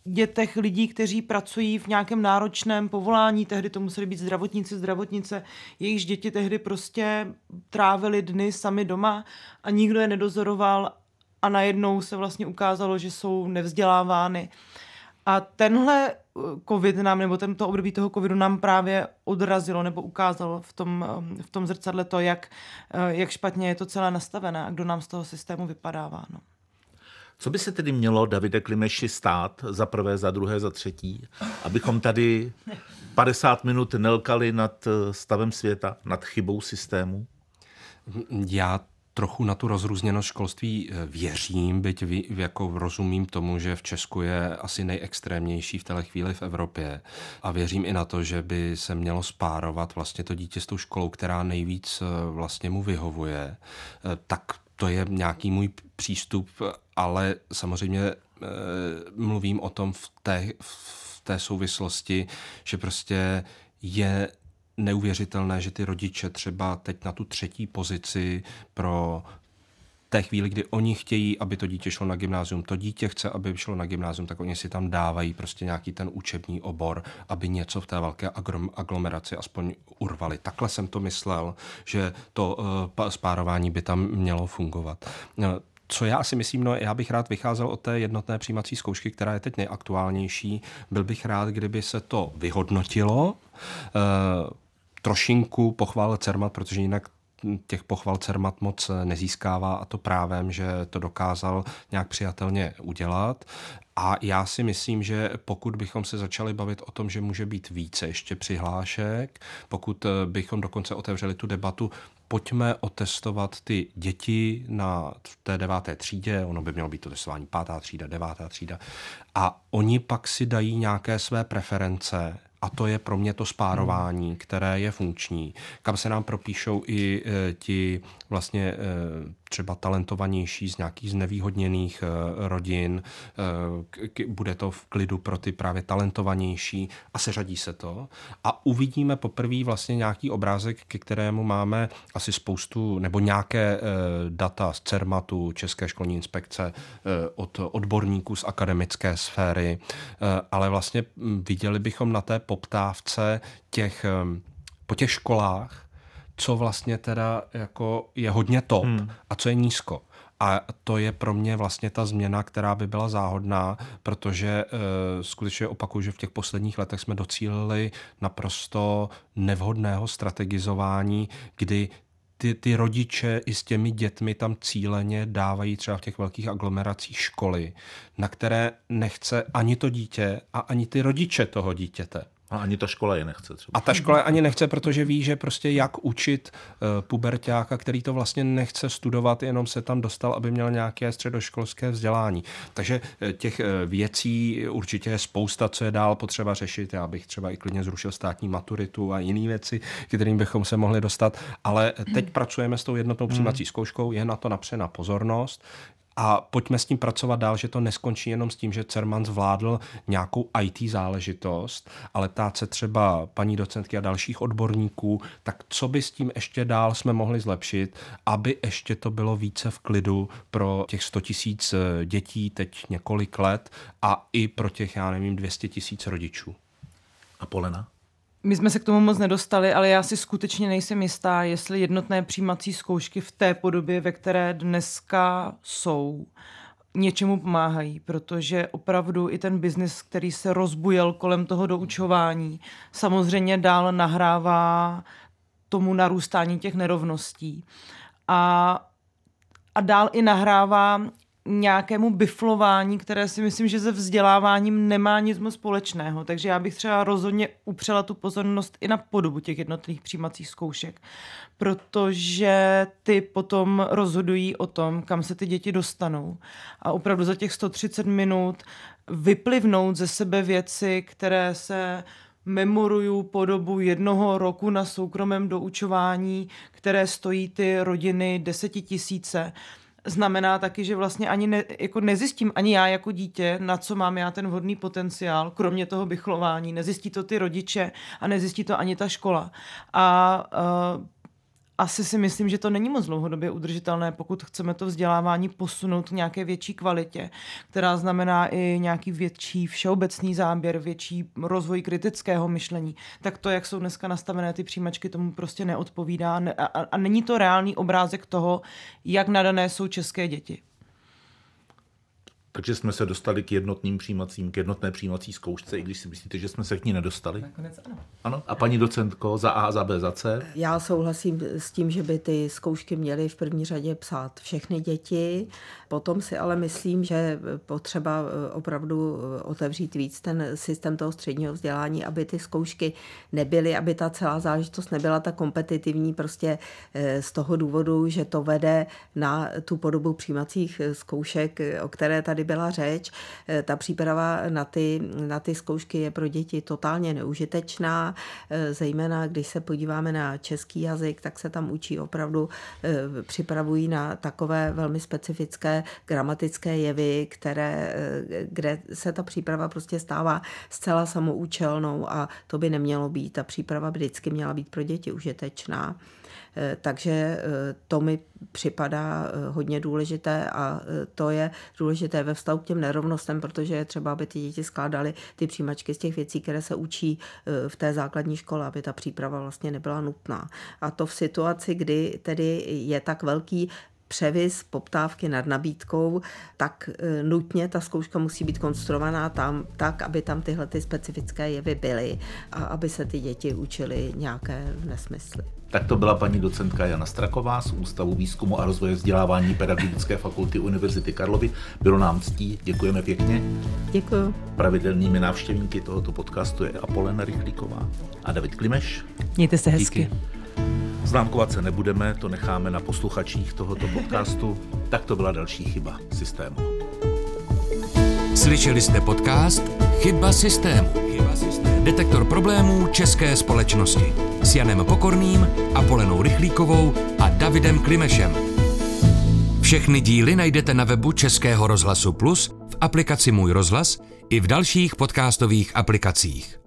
dětech lidí, kteří pracují v nějakém náročném povolání, tehdy to museli být zdravotníci, zdravotnice, jejichž děti tehdy prostě trávili dny sami doma a nikdo je nedozoroval a najednou se vlastně ukázalo, že jsou nevzdělávány. A tenhle uh, covid nám, nebo tento období toho covidu nám právě odrazilo nebo ukázalo v tom, um, v tom zrcadle to, jak, uh, jak špatně je to celé nastavené a kdo nám z toho systému vypadává. No. Co by se tedy mělo, Davide Klimeši, stát za prvé, za druhé, za třetí, abychom tady 50 minut nelkali nad uh, stavem světa, nad chybou systému? Já trochu na tu rozrůzněnost školství eh, věřím, byť jako rozumím tomu, že v Česku je asi nejextrémnější v téhle chvíli v Evropě. A věřím i na to, že by se mělo spárovat vlastně to dítě s tou školou, která nejvíc eh, vlastně mu vyhovuje. Eh, tak to je nějaký můj přístup, ale samozřejmě mluvím o tom v té, v té souvislosti, že prostě je neuvěřitelné, že ty rodiče třeba teď na tu třetí pozici pro té chvíli, kdy oni chtějí, aby to dítě šlo na gymnázium, to dítě chce, aby šlo na gymnázium, tak oni si tam dávají prostě nějaký ten učební obor, aby něco v té velké aglomeraci aspoň urvali. Takhle jsem to myslel, že to uh, spárování by tam mělo fungovat. Uh, co já si myslím, no já bych rád vycházel od té jednotné přijímací zkoušky, která je teď nejaktuálnější. Byl bych rád, kdyby se to vyhodnotilo. Trošinku pochválil Cermat, protože jinak těch pochval Cermat moc nezískává a to právem, že to dokázal nějak přijatelně udělat. A já si myslím, že pokud bychom se začali bavit o tom, že může být více ještě přihlášek, pokud bychom dokonce otevřeli tu debatu, pojďme otestovat ty děti na té deváté třídě, ono by mělo být to testování pátá třída, devátá třída, a oni pak si dají nějaké své preference a to je pro mě to spárování, které je funkční, kam se nám propíšou i e, ti vlastně e, třeba talentovanější z nějakých znevýhodněných e, rodin, bude to v klidu pro ty právě talentovanější a seřadí se to. A uvidíme poprvé vlastně nějaký obrázek, ke kterému máme asi spoustu nebo nějaké data z CERMATu, České školní inspekce, od odborníků z akademické sféry, ale vlastně viděli bychom na té poptávce těch, po těch školách, co vlastně teda jako je hodně top hmm. a co je nízko. A to je pro mě vlastně ta změna, která by byla záhodná, protože uh, skutečně opakuju, že v těch posledních letech jsme docílili naprosto nevhodného strategizování, kdy ty, ty rodiče i s těmi dětmi tam cíleně dávají třeba v těch velkých aglomeracích školy, na které nechce ani to dítě a ani ty rodiče toho dítěte. A ani ta škola je nechce třeba. A ta škola ani nechce, protože ví, že prostě jak učit uh, pubertáka, který to vlastně nechce studovat, jenom se tam dostal, aby měl nějaké středoškolské vzdělání. Takže uh, těch uh, věcí určitě je spousta, co je dál potřeba řešit. Já bych třeba i klidně zrušil státní maturitu a jiné věci, kterým bychom se mohli dostat. Ale teď pracujeme s tou jednotnou přijímací zkouškou, je na to napřena pozornost a pojďme s tím pracovat dál, že to neskončí jenom s tím, že Cerman zvládl nějakou IT záležitost, ale ptát se třeba paní docentky a dalších odborníků, tak co by s tím ještě dál jsme mohli zlepšit, aby ještě to bylo více v klidu pro těch 100 tisíc dětí teď několik let a i pro těch, já nevím, 200 tisíc rodičů. A Polena? My jsme se k tomu moc nedostali, ale já si skutečně nejsem jistá, jestli jednotné přijímací zkoušky v té podobě, ve které dneska jsou, něčemu pomáhají, protože opravdu i ten biznis, který se rozbujel kolem toho doučování, samozřejmě dál nahrává tomu narůstání těch nerovností. A, a dál i nahrává nějakému biflování, které si myslím, že se vzděláváním nemá nic moc společného. Takže já bych třeba rozhodně upřela tu pozornost i na podobu těch jednotných přijímacích zkoušek, protože ty potom rozhodují o tom, kam se ty děti dostanou. A opravdu za těch 130 minut vyplivnout ze sebe věci, které se memoruju po dobu jednoho roku na soukromém doučování, které stojí ty rodiny desetitisíce, znamená taky, že vlastně ani ne, jako nezjistím ani já jako dítě, na co mám já ten vhodný potenciál, kromě toho bychlování. Nezjistí to ty rodiče a nezjistí to ani ta škola. A uh, asi si myslím, že to není moc dlouhodobě udržitelné, pokud chceme to vzdělávání posunout k nějaké větší kvalitě, která znamená i nějaký větší všeobecný záběr, větší rozvoj kritického myšlení. Tak to, jak jsou dneska nastavené ty přijímačky, tomu prostě neodpovídá a, a není to reálný obrázek toho, jak nadané jsou české děti. Takže jsme se dostali k jednotným přijímacím, k jednotné přijímací zkoušce, i když si myslíte, že jsme se k ní nedostali? Nakonec ano. Ano. A paní docentko, za A, za B, za C? Já souhlasím s tím, že by ty zkoušky měly v první řadě psát všechny děti. Potom si ale myslím, že potřeba eh, opravdu eh, otevřít víc ten systém toho středního vzdělání, aby ty zkoušky nebyly, aby ta celá záležitost nebyla tak kompetitivní prostě eh, z toho důvodu, že to vede na tu podobu přijímacích zkoušek, o které tady byla řeč, ta příprava na ty, na ty zkoušky je pro děti totálně neužitečná, zejména když se podíváme na český jazyk, tak se tam učí opravdu, připravují na takové velmi specifické gramatické jevy, které, kde se ta příprava prostě stává zcela samoučelnou a to by nemělo být. Ta příprava by vždycky měla být pro děti užitečná. Eh, takže eh, to mi připadá eh, hodně důležité a to je důležité ve vztahu k těm nerovnostem, protože je třeba, aby ty děti skládaly ty přijímačky z těch věcí, které se učí v té základní škole, aby ta příprava vlastně nebyla nutná. A to v situaci, kdy tedy je tak velký převis poptávky nad nabídkou, tak nutně ta zkouška musí být konstruovaná tam tak, aby tam tyhle ty specifické jevy byly a aby se ty děti učily nějaké nesmysly. Tak to byla paní docentka Jana Straková z Ústavu výzkumu a rozvoje vzdělávání Pedagogické fakulty Univerzity Karlovy. Bylo nám ctí, děkujeme pěkně. Děkuji. Pravidelnými návštěvníky tohoto podcastu je Apolena Rychlíková a David Klimeš. Mějte se hezky. Díky. Známkovat se nebudeme, to necháme na posluchačích tohoto podcastu. Tak to byla další chyba systému. Slyšeli jste podcast Chyba systému. Chyba systému. Detektor problémů české společnosti s Janem Pokorným, Apolenou Rychlíkovou a Davidem Klimešem. Všechny díly najdete na webu Českého rozhlasu Plus, v aplikaci Můj rozhlas i v dalších podcastových aplikacích.